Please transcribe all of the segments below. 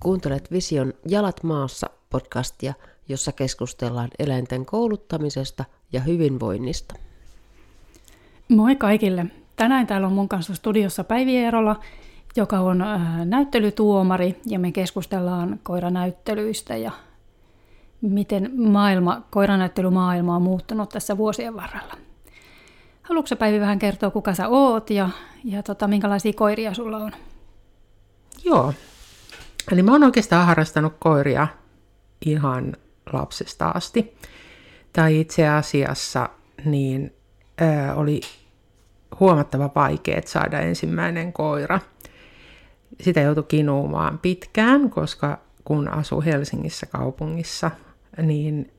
Kuuntelet Vision Jalat maassa podcastia, jossa keskustellaan eläinten kouluttamisesta ja hyvinvoinnista. Moi kaikille! Tänään täällä on mun kanssa studiossa Päivi Eerola, joka on äh, näyttelytuomari ja me keskustellaan koiranäyttelyistä ja miten maailma, koiranäyttelymaailma on muuttunut tässä vuosien varrella. Haluatko Päivi vähän kertoa, kuka sä oot ja, ja tota, minkälaisia koiria sulla on? Joo, eli mä oon oikeastaan harrastanut koiria ihan lapsesta asti. Tai itse asiassa niin ää, oli huomattava vaikea saada ensimmäinen koira. Sitä joutui kinuumaan pitkään, koska kun asuu Helsingissä kaupungissa, niin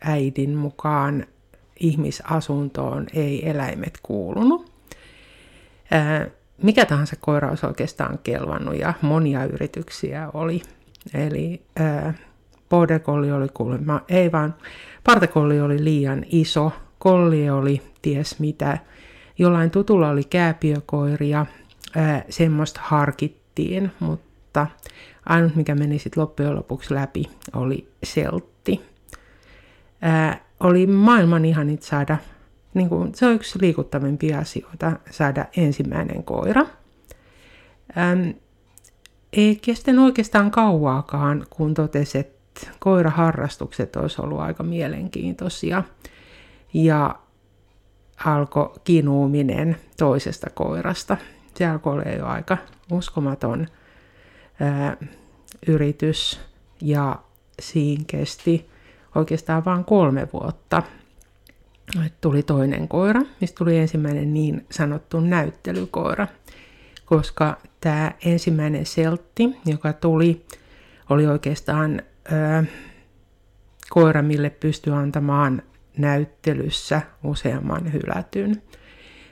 äidin mukaan ihmisasuntoon ei eläimet kuulunut. Mikä tahansa koira olisi oikeastaan kelvannut ja monia yrityksiä oli. Eli border oli kuulemma, ei vaan partekolli oli liian iso, kolli oli ties mitä, jollain tutulla oli kääpiökoiria, ää, semmoista harkittiin, mutta ainut mikä meni sitten loppujen lopuksi läpi oli seltti. Ää, oli maailman ihanit saada, niin kuin, se on yksi liikuttavimpia asioita, saada ensimmäinen koira. Ähm, ei kestänyt oikeastaan kauaakaan, kun totesi, että koiraharrastukset olisi ollut aika mielenkiintoisia. Ja alkoi kinuuminen toisesta koirasta. Se alkoi olla jo aika uskomaton ää, yritys ja siinä kesti oikeastaan vain kolme vuotta. Tuli toinen koira, mistä tuli ensimmäinen niin sanottu näyttelykoira, koska tämä ensimmäinen seltti, joka tuli, oli oikeastaan ää, koira, mille pystyi antamaan näyttelyssä useamman hylätyn.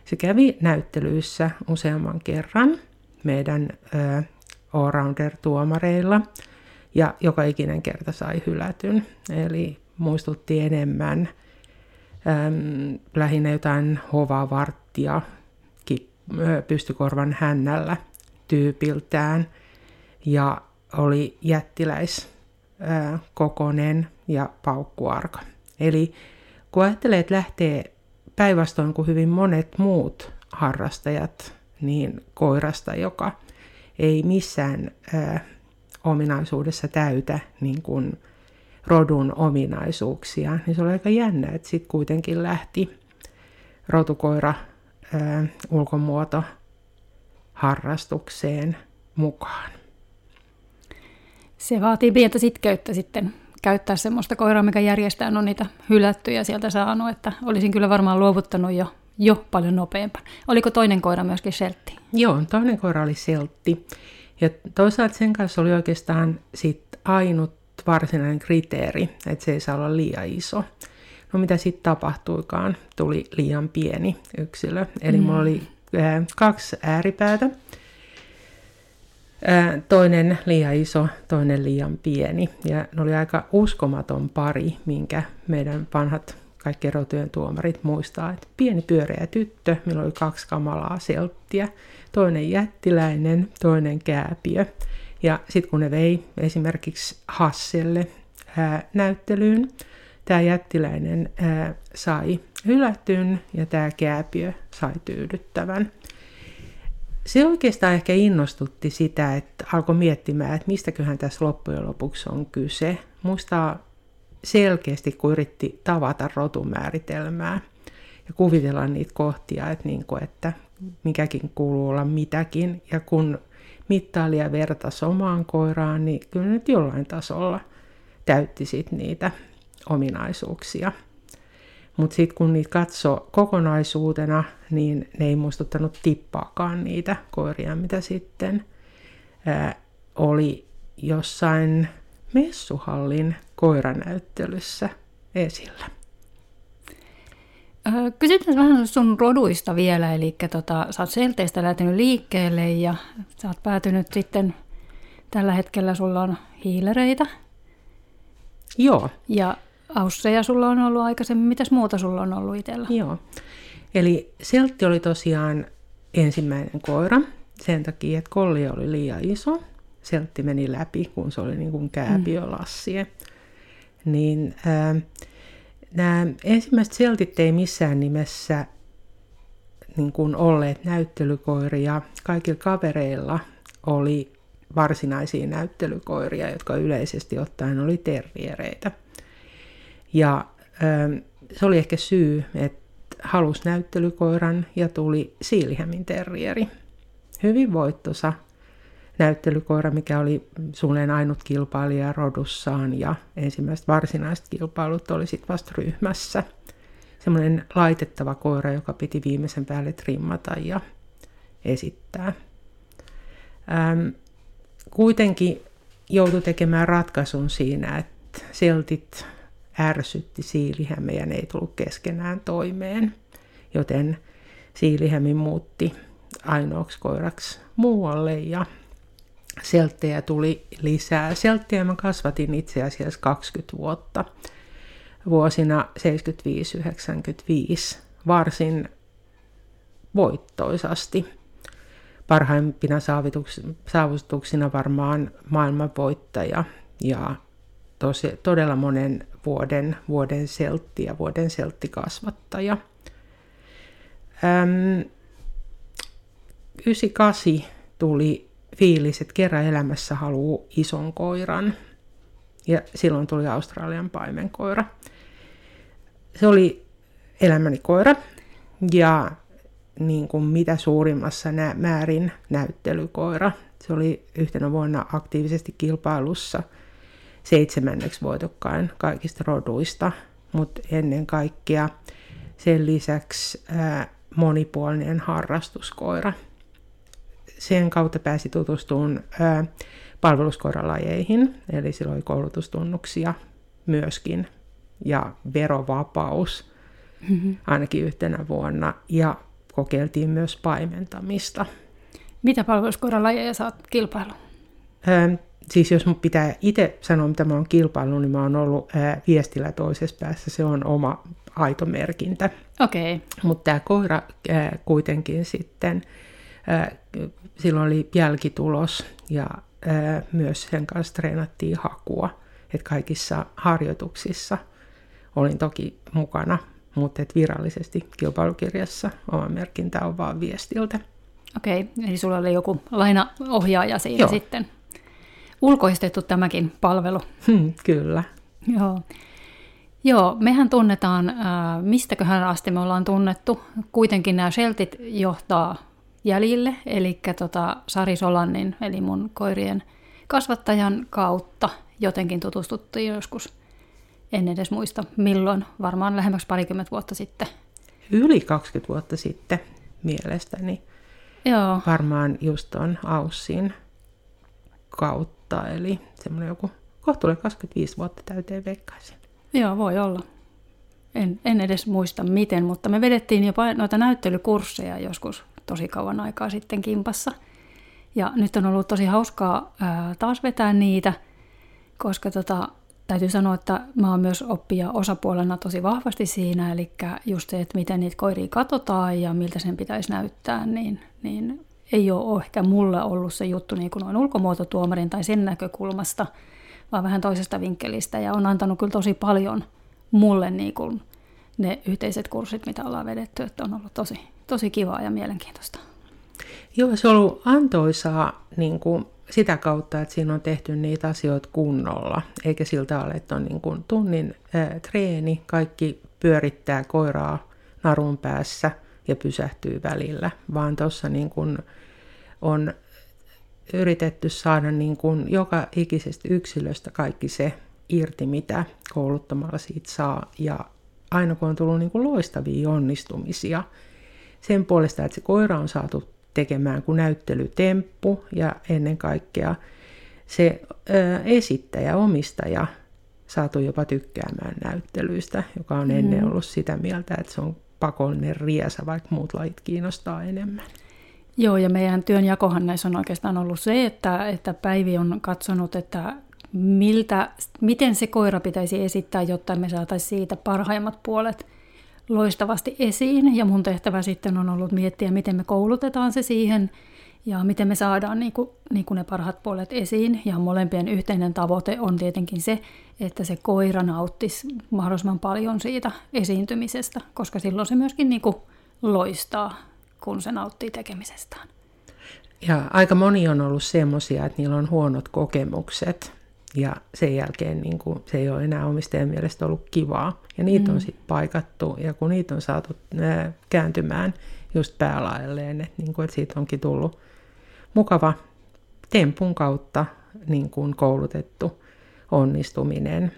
Se kävi näyttelyissä useamman kerran meidän ää, allrounder-tuomareilla ja joka ikinen kerta sai hylätyn. Eli muistutti enemmän äm, lähinnä jotain hovavarttia pystykorvan hännällä tyypiltään ja oli jättiläis kokonen ja paukkuarka. Eli kun ajattelee, että lähtee päinvastoin kuin hyvin monet muut harrastajat, niin koirasta, joka ei missään ää, ominaisuudessa täytä niin kuin rodun ominaisuuksia, niin se oli aika jännä, että sitten kuitenkin lähti rotukoira ää, ulkomuoto harrastukseen mukaan. Se vaatii pientä sitkeyttä sitten käyttää semmoista koiraa, mikä järjestää on niitä hylättyjä sieltä saanut, että olisin kyllä varmaan luovuttanut jo, jo paljon nopeampaa. Oliko toinen koira myöskin seltti? Joo, toinen koira oli seltti. Ja toisaalta sen kanssa oli oikeastaan sit ainut varsinainen kriteeri, että se ei saa olla liian iso. No mitä sitten tapahtuikaan? Tuli liian pieni yksilö. Eli mm. mulla oli äh, kaksi ääripäätä toinen liian iso, toinen liian pieni. Ja ne oli aika uskomaton pari, minkä meidän vanhat kaikki erotyön tuomarit muistaa, että pieni pyöreä tyttö, millä oli kaksi kamalaa selttiä, toinen jättiläinen, toinen kääpiö. Ja sitten kun ne vei esimerkiksi Hasselle ää, näyttelyyn, tämä jättiläinen ää, sai hylätyn ja tämä kääpiö sai tyydyttävän se oikeastaan ehkä innostutti sitä, että alkoi miettimään, että mistäköhän tässä loppujen lopuksi on kyse. Muistaa selkeästi, kun yritti tavata rotumääritelmää ja kuvitella niitä kohtia, että, niin kuin, että mikäkin kuuluu olla mitäkin. Ja kun mittaili ja vertasi omaan koiraan, niin kyllä nyt jollain tasolla täytti sit niitä ominaisuuksia. Mutta sitten kun niitä katsoo kokonaisuutena, niin ne ei muistuttanut tippaakaan niitä koiria, mitä sitten ää, oli jossain messuhallin koiranäyttelyssä esillä. Kysytään vähän sun roduista vielä, eli tota, sä oot selteistä lähtenyt liikkeelle ja sä oot päätynyt sitten, tällä hetkellä sulla on hiilereitä. Joo. Ja Ausseja sulla on ollut aikaisemmin. Mitäs muuta sulla on ollut itsellä? Joo. Eli Seltti oli tosiaan ensimmäinen koira sen takia, että kolli oli liian iso. Seltti meni läpi, kun se oli niin kuin kääpiölassie. Mm. Niin äh, nämä ensimmäiset seltit ei missään nimessä niin kuin olleet näyttelykoiria. Kaikilla kavereilla oli varsinaisia näyttelykoiria, jotka yleisesti ottaen oli terriereitä. Ja äh, se oli ehkä syy, että halusi näyttelykoiran ja tuli Siilihämin terrieri. Hyvin voittosa näyttelykoira, mikä oli suunnilleen ainut kilpailija rodussaan ja ensimmäiset varsinaiset kilpailut oli sitten vasta ryhmässä. Semmoinen laitettava koira, joka piti viimeisen päälle trimmata ja esittää. Ähm, kuitenkin joutui tekemään ratkaisun siinä, että seltit ärsytti Siilihämme ja ne ei tullut keskenään toimeen. Joten Siilihämi muutti ainoaksi koiraksi muualle ja selttejä tuli lisää. Selttejä mä kasvatin itse asiassa 20 vuotta vuosina 75-95 varsin voittoisasti. Parhaimpina saavutuksina varmaan maailmanvoittaja ja tosi, todella monen vuoden, vuoden seltti ja vuoden selttikasvattaja. Öm, 98 tuli fiilis, että kerran elämässä haluaa ison koiran. Ja silloin tuli Australian paimenkoira. Se oli elämäni koira ja niin kuin mitä suurimmassa nä- määrin näyttelykoira. Se oli yhtenä vuonna aktiivisesti kilpailussa seitsemänneksi voitokkain kaikista roduista, mutta ennen kaikkea sen lisäksi ää, monipuolinen harrastuskoira – sen kautta pääsi tutustumaan palveluskoiralajeihin, eli sillä oli koulutustunnuksia myöskin, ja verovapaus mm-hmm. ainakin yhtenä vuonna, ja kokeiltiin myös paimentamista. Mitä palveluskoiralajeja sä oot kilpailu? Ää, siis jos mun pitää itse sanoa, mitä mä oon kilpailu, niin mä oon ollut ää, viestillä toisessa päässä. Se on oma aito merkintä. Okei. Okay. Mutta tämä koira ää, kuitenkin sitten silloin oli jälkitulos ja myös sen kanssa treenattiin hakua. Että kaikissa harjoituksissa olin toki mukana, mutta et virallisesti kilpailukirjassa oma merkintä on vaan viestiltä. Okei, eli sulla oli joku lainaohjaaja siinä Joo. sitten. Ulkoistettu tämäkin palvelu. Hmm, kyllä. Joo. Joo, mehän tunnetaan, äh, mistäköhän asti me ollaan tunnettu. Kuitenkin nämä Sheltit johtaa jäljille, eli tota Sari Solannin, eli mun koirien kasvattajan kautta jotenkin tutustuttiin joskus. En edes muista milloin, varmaan lähemmäksi parikymmentä vuotta sitten. Yli 20 vuotta sitten mielestäni. Joo. Varmaan just on Aussin kautta, eli semmoinen joku kohtuullinen 25 vuotta täyteen veikkaisin. Joo, voi olla. En, en edes muista miten, mutta me vedettiin jopa noita näyttelykursseja joskus tosi kauan aikaa sitten kimpassa. Ja nyt on ollut tosi hauskaa ää, taas vetää niitä, koska tota, täytyy sanoa, että mä oon myös oppija osapuolena tosi vahvasti siinä, eli just se, että miten niitä koiria katsotaan ja miltä sen pitäisi näyttää, niin, niin ei ole ehkä mulle ollut se juttu niin kuin noin ulkomuototuomarin tai sen näkökulmasta, vaan vähän toisesta vinkkelistä ja on antanut kyllä tosi paljon mulle niin kuin ne yhteiset kurssit, mitä ollaan vedetty, että on ollut tosi, tosi kivaa ja mielenkiintoista. Joo, se on ollut antoisaa niin kuin sitä kautta, että siinä on tehty niitä asioita kunnolla, eikä siltä ole, että on niin kuin tunnin ää, treeni, kaikki pyörittää koiraa narun päässä ja pysähtyy välillä, vaan tuossa niin kuin on yritetty saada niin kuin joka ikisestä yksilöstä kaikki se irti, mitä kouluttamalla siitä saa, ja aina kun on tullut niin kuin loistavia onnistumisia sen puolesta, että se koira on saatu tekemään kuin näyttelytemppu ja ennen kaikkea se ö, esittäjä, omistaja saatu jopa tykkäämään näyttelyistä, joka on ennen mm. ollut sitä mieltä, että se on pakollinen riesa, vaikka muut lajit kiinnostaa enemmän. Joo, ja meidän työnjakohan näissä on oikeastaan ollut se, että, että Päivi on katsonut, että miltä, miten se koira pitäisi esittää, jotta me saataisiin siitä parhaimmat puolet loistavasti esiin ja mun tehtävä sitten on ollut miettiä, miten me koulutetaan se siihen ja miten me saadaan niin kuin, niin kuin ne parhaat puolet esiin. Ja molempien yhteinen tavoite on tietenkin se, että se koira nauttisi mahdollisimman paljon siitä esiintymisestä, koska silloin se myöskin niin kuin loistaa, kun se nauttii tekemisestään. Ja aika moni on ollut semmoisia, että niillä on huonot kokemukset ja sen jälkeen niin kuin, se ei ole enää omistajan mielestä ollut kivaa. Ja niitä mm. on sitten paikattu ja kun niitä on saatu ää, kääntymään just päälaelleen, että, niin kuin, että siitä onkin tullut mukava tempun kautta niin kuin koulutettu onnistuminen,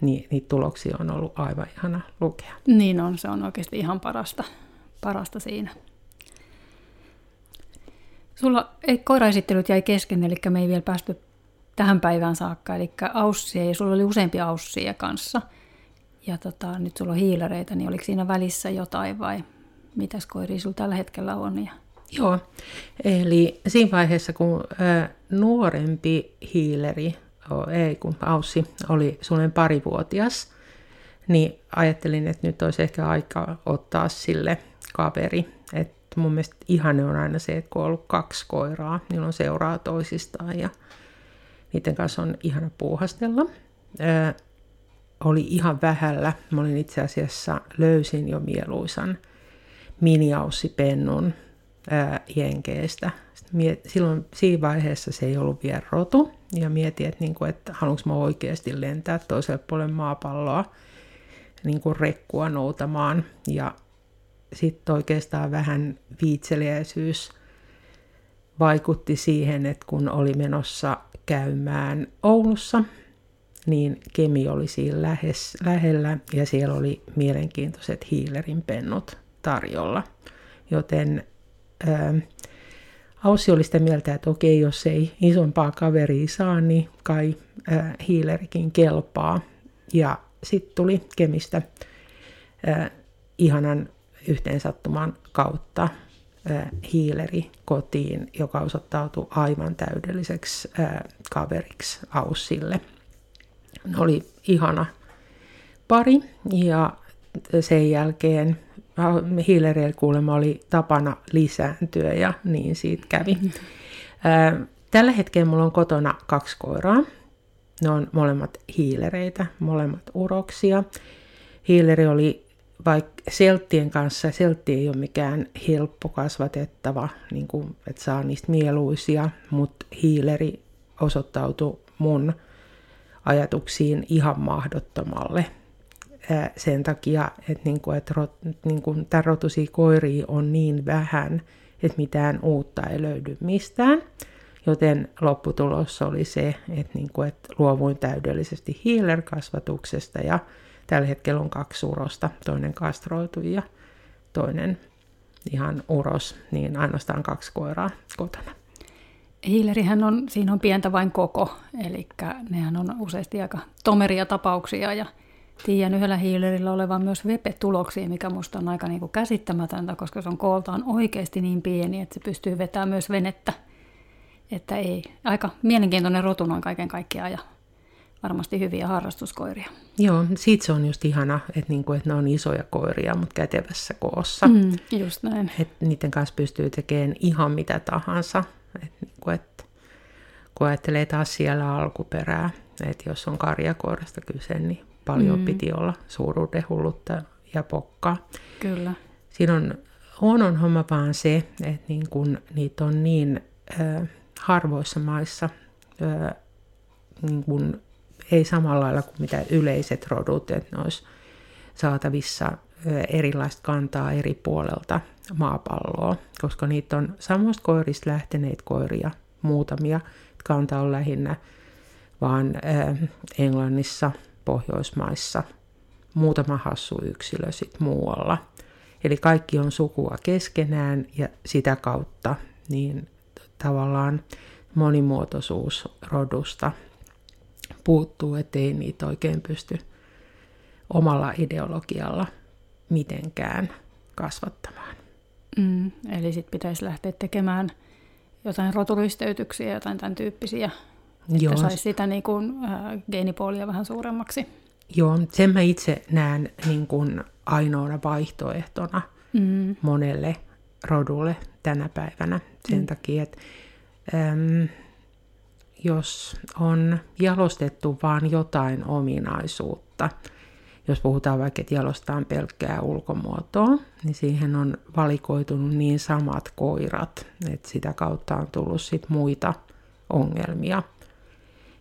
niin niitä tuloksia on ollut aivan ihana lukea. Niin on, se on oikeasti ihan parasta, parasta siinä. Sulla ei, koiraesittelyt jäi kesken, eli me ei vielä päästy tähän päivään saakka, eli aussia, ja sulla oli useampia aussia kanssa. Ja tota, nyt sulla on hiilereitä, niin oliko siinä välissä jotain vai mitäs koiria sulla tällä hetkellä on? Ja... Joo, eli siinä vaiheessa kun nuorempi hiileri, oh, ei kun Aussi, oli suunnilleen parivuotias, niin ajattelin, että nyt olisi ehkä aika ottaa sille kaveri. Et mun mielestä ihanne on aina se, että kun on ollut kaksi koiraa, niin on seuraa toisistaan ja niiden kanssa on ihana puuhastella. Ö, oli ihan vähällä. Mä olin itse asiassa, löysin jo mieluisan miniaussipennun ää, Jenkeestä. Silloin siinä vaiheessa se ei ollut vielä rotu, ja mietin, että, niin kuin, että haluanko mä oikeasti lentää toiselle puolelle maapalloa niin kuin rekkua noutamaan. Ja sitten oikeastaan vähän viitseliäisyys vaikutti siihen, että kun oli menossa käymään Oulussa, niin Kemi oli siinä lähes, lähellä ja siellä oli mielenkiintoiset hiilerin pennut tarjolla. Joten ää, Aussi oli sitä mieltä, että okei, jos ei isompaa kaveria saa, niin kai ää, hiilerikin kelpaa. Ja sitten tuli Kemistä ää, ihanan yhteensattuman kautta hiileri kotiin, joka osoittautui aivan täydelliseksi kaveriksi Aussille. Ne oli ihana pari ja sen jälkeen hiilereillä kuulemma oli tapana lisääntyä ja niin siitä kävi. Tällä hetkellä mulla on kotona kaksi koiraa. Ne on molemmat hiilereitä, molemmat uroksia. Hiileri oli vaikka selttien kanssa, seltti ei ole mikään helppo kasvatettava, niin kuin, että saa niistä mieluisia, mutta hiileri osoittautui mun ajatuksiin ihan mahdottomalle sen takia, että, niin kuin, että rot, niin kuin, tämän koiria on niin vähän, että mitään uutta ei löydy mistään. Joten lopputulos oli se, että, niin kuin, että luovuin täydellisesti healer-kasvatuksesta ja tällä hetkellä on kaksi urosta, toinen kastroitu ja toinen ihan uros, niin ainoastaan kaksi koiraa kotona. Hiilerihän on, siinä on pientä vain koko, eli nehän on useasti aika tomeria tapauksia ja Tiedän yhdellä hiilerillä olevan myös VEPE-tuloksia, mikä minusta on aika niin kuin käsittämätöntä, koska se on kooltaan oikeasti niin pieni, että se pystyy vetämään myös venettä. Että ei, aika mielenkiintoinen rotu noin kaiken kaikkiaan ja varmasti hyviä harrastuskoiria. Joo, siitä se on just ihana, että, niinku, että ne on isoja koiria, mutta kätevässä koossa. Mm, just näin. Että niiden kanssa pystyy tekemään ihan mitä tahansa. Et, niinku, että kun ajattelee taas siellä alkuperää, että jos on karjakoirasta kyse, niin paljon mm. piti olla suuruudenhullutta ja pokkaa. Kyllä. Siinä on huonon homma vaan se, että niin kun niitä on niin äh, harvoissa maissa, äh, niin kun, ei samalla lailla kuin mitä yleiset rodut, että ne olisi saatavissa erilaista kantaa eri puolelta maapalloa, koska niitä on samoista koirista lähteneitä koiria, muutamia, kanta on lähinnä vaan Englannissa, Pohjoismaissa, muutama hassu yksilö sitten muualla. Eli kaikki on sukua keskenään ja sitä kautta niin tavallaan monimuotoisuus rodusta puuttuu, ettei niitä oikein pysty omalla ideologialla mitenkään kasvattamaan. Mm, eli sitten pitäisi lähteä tekemään jotain rotulisteytyksiä, jotain tämän tyyppisiä että Joo. saisi sitä niin kuin, äh, geenipuolia vähän suuremmaksi. Joo, sen mä itse näen niin kuin ainoana vaihtoehtona Mm. monelle rodulle tänä päivänä. Sen Mm. takia, että äm, jos on jalostettu vain jotain ominaisuutta, jos puhutaan vaikka, että jalostaan pelkkää ulkomuotoa, niin siihen on valikoitunut niin samat koirat, että sitä kautta on tullut sit muita ongelmia.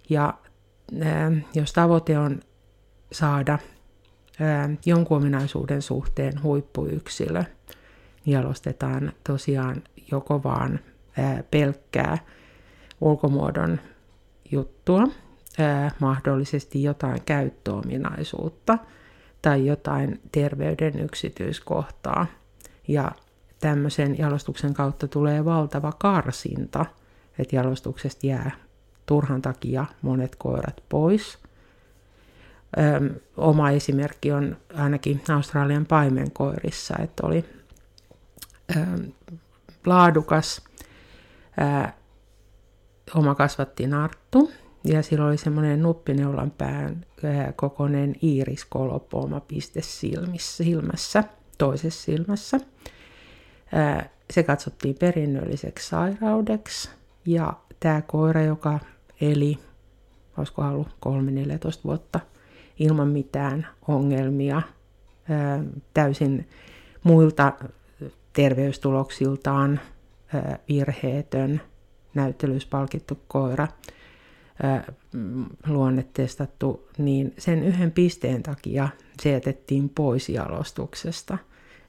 Ja ää, jos tavoite on saada ää, jonkun ominaisuuden suhteen huippuyksilö, niin jalostetaan tosiaan joko vaan ää, pelkkää ulkomuodon juttua, ää, mahdollisesti jotain käyttöominaisuutta tai jotain terveyden yksityiskohtaa. Ja tämmöisen jalostuksen kautta tulee valtava karsinta, että jalostuksesta jää turhan takia monet koirat pois. Öm, oma esimerkki on ainakin Australian paimenkoirissa, että oli öm, laadukas ää, oma kasvatti narttu, ja sillä oli semmoinen nuppineulan pään ää, kokoinen iiriskolpooma piste silmissä, silmässä, toisessa silmässä. Se katsottiin perinnölliseksi sairaudeksi, ja tämä koira, joka eli, olisiko ollut 3-14 vuotta ilman mitään ongelmia, täysin muilta terveystuloksiltaan ää, virheetön, näyttelyspalkittu koira, luonnetestattu, niin sen yhden pisteen takia se jätettiin pois jalostuksesta.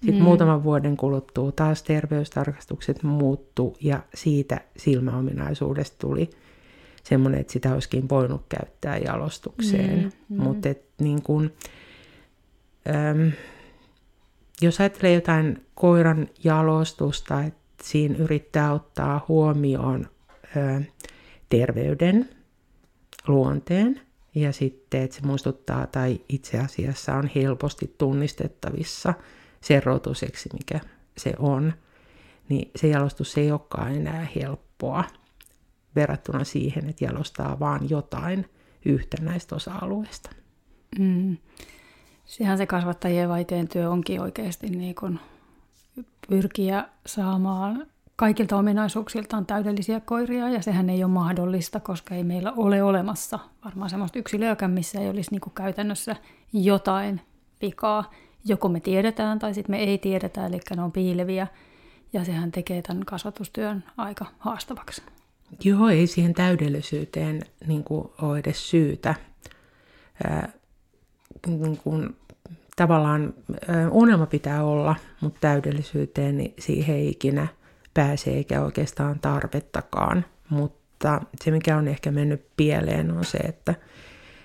Sitten mm. muutaman vuoden kuluttua taas terveystarkastukset muuttu ja siitä silmäominaisuudesta tuli semmoinen, että sitä olisikin voinut käyttää jalostukseen. Mm, mm. Mutta niin kun, äm, jos ajattelee jotain koiran jalostusta, että siinä yrittää ottaa huomioon terveyden, luonteen ja sitten, että se muistuttaa tai itse asiassa on helposti tunnistettavissa sen rotuseksi, mikä se on, niin se jalostus ei olekaan enää helppoa verrattuna siihen, että jalostaa vaan jotain yhtä näistä osa-alueista. Mm. Sehän se kasvattajien vaiteen työ onkin oikeasti niin kuin pyrkiä saamaan kaikilta ominaisuuksiltaan täydellisiä koiria, ja sehän ei ole mahdollista, koska ei meillä ole olemassa varmaan semmoista yksilöäkään, missä ei olisi niin kuin käytännössä jotain vikaa. Joko me tiedetään tai sitten me ei tiedetä, eli ne on piileviä, ja sehän tekee tämän kasvatustyön aika haastavaksi. Joo, ei siihen täydellisyyteen niin kuin, ole edes syytä. Ää, niin kuin, tavallaan unelma pitää olla, mutta täydellisyyteen niin siihen ei ikinä pääse eikä oikeastaan tarvettakaan. Mutta se, mikä on ehkä mennyt pieleen, on se, että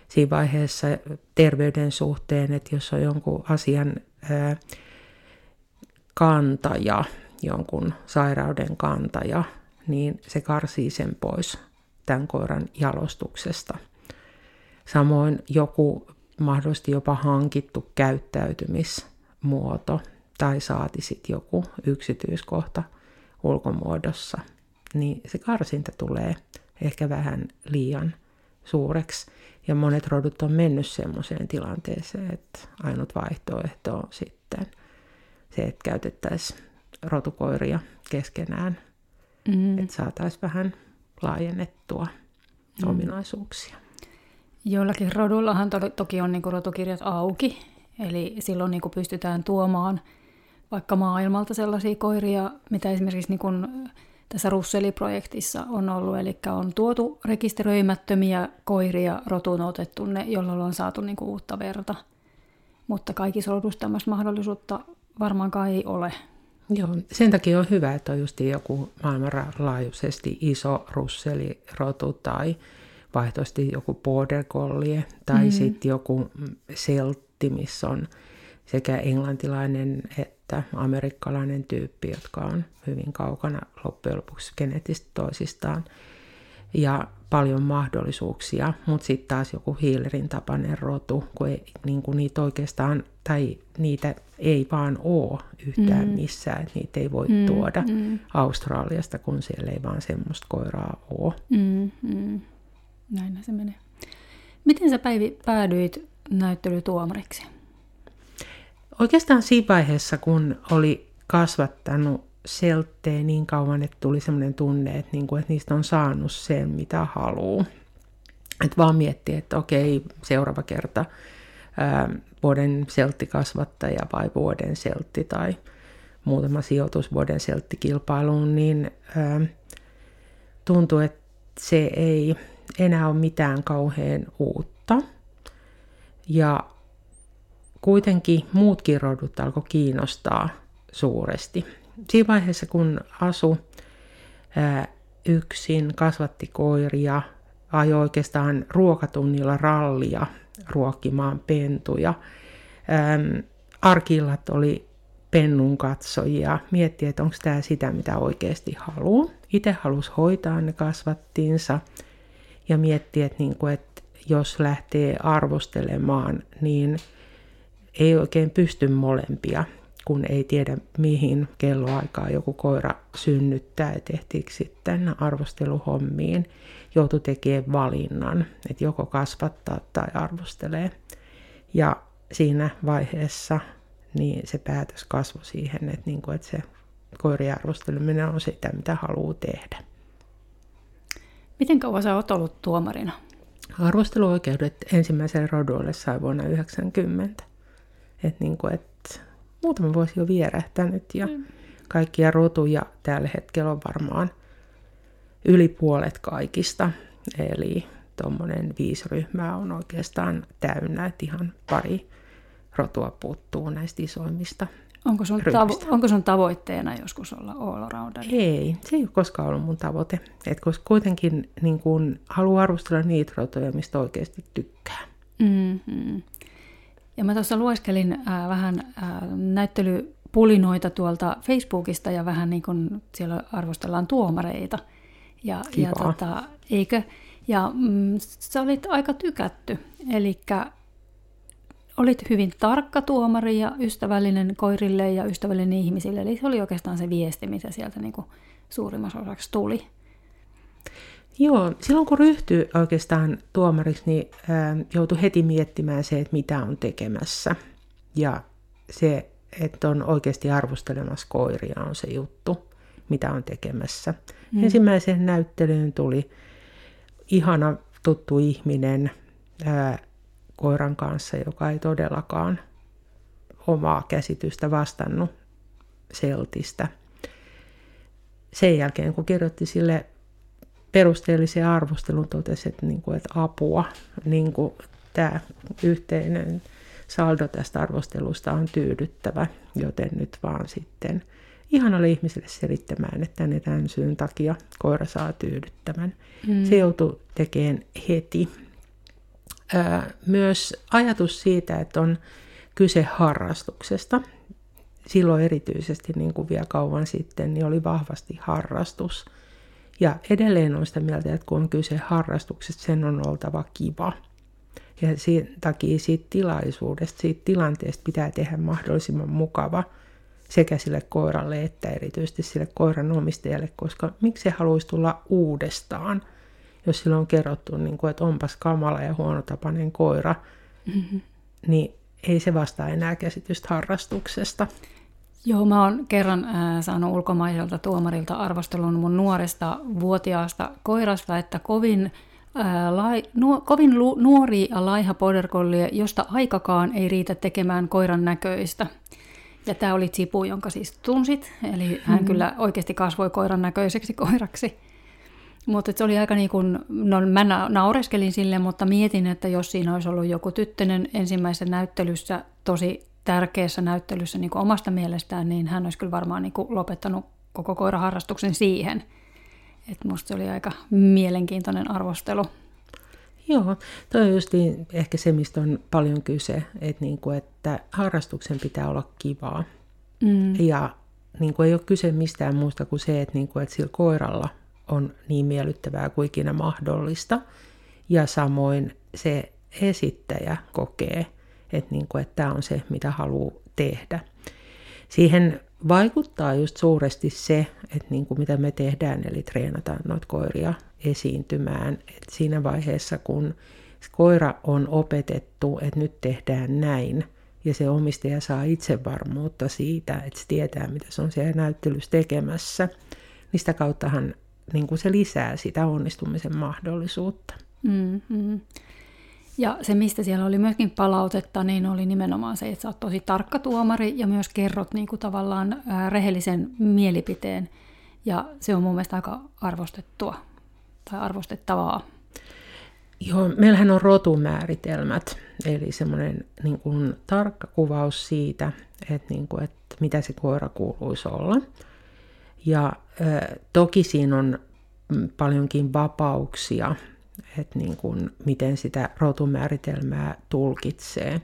siinä vaiheessa terveyden suhteen, että jos on jonkun asian ää, kantaja, jonkun sairauden kantaja, niin se karsii sen pois tämän koiran jalostuksesta. Samoin joku mahdollisesti jopa hankittu käyttäytymismuoto tai saati sitten joku yksityiskohta ulkomuodossa, niin se karsinta tulee ehkä vähän liian suureksi. Ja monet rodut on mennyt semmoiseen tilanteeseen, että ainut vaihtoehto on sitten se, että käytettäisiin rotukoiria keskenään mm. että saataisiin vähän laajennettua mm. ominaisuuksia. Joillakin rodullahan to- toki on niin rotukirjat auki, eli silloin niin pystytään tuomaan vaikka maailmalta sellaisia koiria, mitä esimerkiksi niin kuin tässä Russeli-projektissa on ollut, eli on tuotu rekisteröimättömiä koiria, rotuun otettu ne, jolloin on saatu niin kuin uutta verta. Mutta kaikissa rodussa tämmöistä mahdollisuutta varmaankaan ei ole. Joo, sen takia on hyvä, että on just joku maailmanlaajuisesti iso russelirotu tai vaihtoisesti joku border collie tai mm. sitten joku seltti, missä on sekä englantilainen että amerikkalainen tyyppi, jotka on hyvin kaukana loppujen lopuksi geneettisesti toisistaan. Ja paljon mahdollisuuksia, mutta sitten taas joku hiilerin tapainen rotu, kun ei, niin kuin niitä oikeastaan, tai niitä ei vaan ole yhtään mm. missään, että niitä ei voi mm, tuoda mm. Australiasta, kun siellä ei vaan semmoista koiraa ole. Mm, mm. Näin se menee. Miten sä Päivi päädyit näyttelytuomariksi? Oikeastaan siinä vaiheessa, kun oli kasvattanut selttejä niin kauan, että tuli semmoinen tunne, että, niin kuin, että niistä on saanut sen, mitä haluaa. Että vaan miettii, että okei, seuraava kerta ää, vuoden selttikasvattaja vai vuoden seltti tai muutama sijoitus vuoden selttikilpailuun, niin ää, tuntuu, että se ei enää ole mitään kauhean uutta. Ja kuitenkin muutkin rodut alkoi kiinnostaa suuresti. Siinä vaiheessa, kun asu ää, yksin, kasvatti koiria, ajoi oikeastaan ruokatunnilla rallia ruokkimaan pentuja. Arkillat oli pennun katsojia, mietti, että onko tämä sitä, mitä oikeasti haluaa. Itse halusi hoitaa ne kasvattiinsa ja mietti, että, niinku, että jos lähtee arvostelemaan, niin ei oikein pysty molempia, kun ei tiedä mihin kelloaikaa joku koira synnyttää ja tehtiinkö sitten arvosteluhommiin. Joutui tekemään valinnan, että joko kasvattaa tai arvostelee. Ja siinä vaiheessa niin se päätös kasvoi siihen, että, niin kuin, että se koirien arvosteleminen on sitä, mitä haluaa tehdä. Miten kauan sä oot ollut tuomarina? Arvosteluoikeudet ensimmäiselle rodulle sai vuonna 1990. Että niin kuin, että muutama vuosi jo vierähtänyt ja mm. kaikkia rotuja tällä hetkellä on varmaan yli puolet kaikista. Eli tuommoinen viisi ryhmää on oikeastaan täynnä, että ihan pari rotua puuttuu näistä isoimmista Onko sun, tavo- onko sun tavoitteena joskus olla all rounder? Ei, se ei ole koskaan ollut mun tavoite. Et koska kuitenkin niin kun, haluan arvostella niitä rotoja, mistä oikeasti tykkää. Mm-hmm. Ja mä tuossa lueskelin äh, vähän äh, näyttelypulinoita tuolta Facebookista ja vähän niin kuin siellä arvostellaan tuomareita. Ja, ja tota, eikö? Ja mm, sä olit aika tykätty. Eli olit hyvin tarkka tuomari ja ystävällinen koirille ja ystävällinen ihmisille. Eli se oli oikeastaan se viesti, mitä sieltä niin kuin suurimmassa osaksi tuli. Joo, silloin kun ryhtyi oikeastaan tuomariksi, niin ää, joutui heti miettimään se, että mitä on tekemässä. Ja se, että on oikeasti arvostelemassa koiria, on se juttu, mitä on tekemässä. Mm. Ensimmäiseen näyttelyyn tuli ihana tuttu ihminen ää, koiran kanssa, joka ei todellakaan omaa käsitystä vastannut seltistä. Sen jälkeen, kun kirjoitti sille perusteellisen arvostelun, totesi, että, niin kuin, että apua, niin kuin tämä yhteinen saldo tästä arvostelusta on tyydyttävä, joten nyt vaan sitten ihanalle ihmiselle selittämään, että tänne tämän syyn takia koira saa tyydyttävän. Mm. Se joutui tekemään heti myös ajatus siitä, että on kyse harrastuksesta. Silloin erityisesti, niin kuin vielä kauan sitten, niin oli vahvasti harrastus. Ja edelleen on sitä mieltä, että kun on kyse harrastuksesta, sen on oltava kiva. Ja sen takia siitä tilaisuudesta, siitä tilanteesta pitää tehdä mahdollisimman mukava sekä sille koiralle että erityisesti sille koiran omistajalle, koska miksi se haluaisi tulla uudestaan – jos sillä on kerrottu, niin kuin, että onpas kamala ja huonotapainen koira, mm-hmm. niin ei se vastaa enää käsitystä harrastuksesta. Joo, mä oon kerran äh, saanut ulkomaiselta tuomarilta arvostelun mun nuoresta vuotiaasta koirasta, että kovin, äh, lai, nuo, kovin lu, nuori ja laiha border josta aikakaan ei riitä tekemään koiran näköistä. Ja tämä oli Tsipu, jonka siis tunsit, eli hän mm-hmm. kyllä oikeasti kasvoi koiran näköiseksi koiraksi. Mutta se oli aika niin kuin, no mä naureskelin sille, mutta mietin, että jos siinä olisi ollut joku tyttönen ensimmäisessä näyttelyssä, tosi tärkeässä näyttelyssä niin kuin omasta mielestään, niin hän olisi kyllä varmaan niin kuin lopettanut koko koiraharrastuksen siihen. Että musta se oli aika mielenkiintoinen arvostelu. Joo, toi on just niin, ehkä se, mistä on paljon kyse, että, niin kuin, että harrastuksen pitää olla kivaa. Mm. Ja niin kuin ei ole kyse mistään muusta kuin se, että, niin kuin, että sillä koiralla on niin miellyttävää kuin ikinä mahdollista. Ja samoin se esittäjä kokee, että, niin kuin, että tämä on se, mitä haluaa tehdä. Siihen vaikuttaa just suuresti se, että niin kuin mitä me tehdään, eli treenataan noita koiria esiintymään. Et siinä vaiheessa, kun koira on opetettu, että nyt tehdään näin, ja se omistaja saa itsevarmuutta siitä, että se tietää, mitä se on siellä näyttelyssä tekemässä, niin sitä kauttahan niin kuin se lisää sitä onnistumisen mahdollisuutta. Mm-hmm. Ja se, mistä siellä oli myöskin palautetta, niin oli nimenomaan se, että sä oot tosi tarkka tuomari ja myös kerrot niin kuin tavallaan rehellisen mielipiteen. Ja se on mun mielestä aika arvostettua tai arvostettavaa. Joo, meillähän on rotumääritelmät, eli semmoinen niin kuin, tarkka kuvaus siitä, että, niin kuin, että mitä se koira kuuluisi olla. Ja ö, toki siinä on paljonkin vapauksia, että niin kuin, miten sitä rotumääritelmää tulkitsee.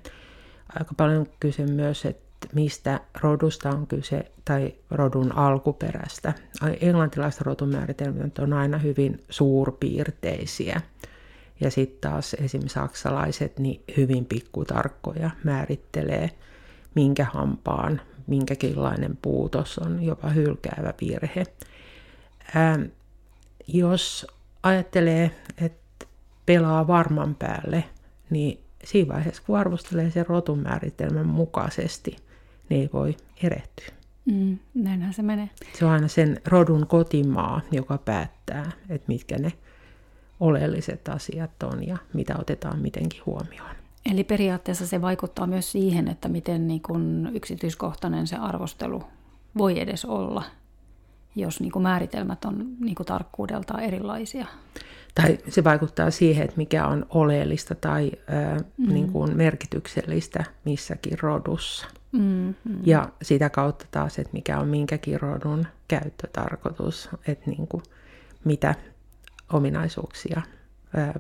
Aika paljon kyse myös, että mistä rodusta on kyse tai rodun alkuperästä. Englantilaiset rotumääritelmät on aina hyvin suurpiirteisiä. Ja sitten taas esimerkiksi saksalaiset niin hyvin pikkutarkkoja määrittelee, minkä hampaan minkäkinlainen puutos on jopa hylkäävä virhe. Ähm, jos ajattelee, että pelaa varman päälle, niin siinä vaiheessa, kun arvostelee sen rotun määritelmän mukaisesti, niin ei voi erehtyä. Mm, näinhän se menee. Se on aina sen rodun kotimaa, joka päättää, että mitkä ne oleelliset asiat on ja mitä otetaan mitenkin huomioon. Eli periaatteessa se vaikuttaa myös siihen, että miten niin kuin yksityiskohtainen se arvostelu voi edes olla, jos niin kuin määritelmät on niin kuin tarkkuudeltaan erilaisia. Tai se vaikuttaa siihen, että mikä on oleellista tai ö, mm. niin kuin merkityksellistä missäkin rodussa. Mm, mm. Ja sitä kautta taas, että mikä on minkäkin rodun käyttötarkoitus, että niin kuin, mitä ominaisuuksia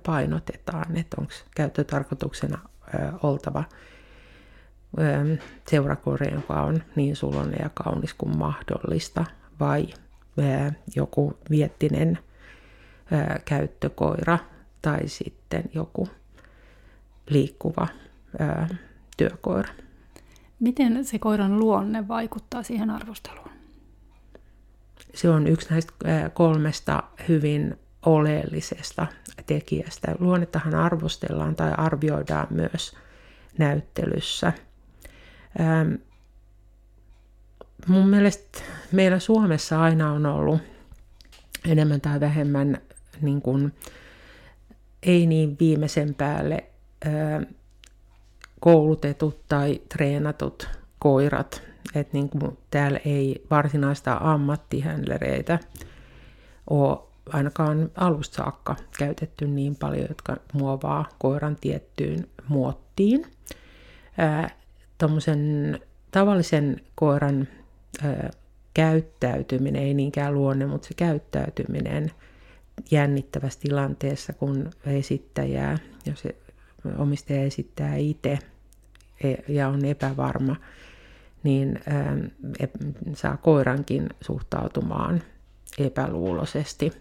painotetaan, että onko käyttötarkoituksena oltava seurakore, joka on niin sulonen ja kaunis kuin mahdollista, vai joku viettinen käyttökoira tai sitten joku liikkuva työkoira. Miten se koiran luonne vaikuttaa siihen arvosteluun? Se on yksi näistä kolmesta hyvin oleellisesta tekijästä. Luonnettahan arvostellaan tai arvioidaan myös näyttelyssä. Ähm, mun mielestä meillä Suomessa aina on ollut enemmän tai vähemmän niin kuin, ei niin viimeisen päälle äh, koulutetut tai treenatut koirat. Että niin kuin täällä ei varsinaista ammattihändlereitä ole ainakaan alusta saakka käytetty niin paljon, jotka muovaa koiran tiettyyn muottiin. Tuommoisen tavallisen koiran ää, käyttäytyminen, ei niinkään luonne, mutta se käyttäytyminen jännittävässä tilanteessa, kun esittäjää, jos omistaja esittää itse e, ja on epävarma, niin ää, saa koirankin suhtautumaan epäluuloisesti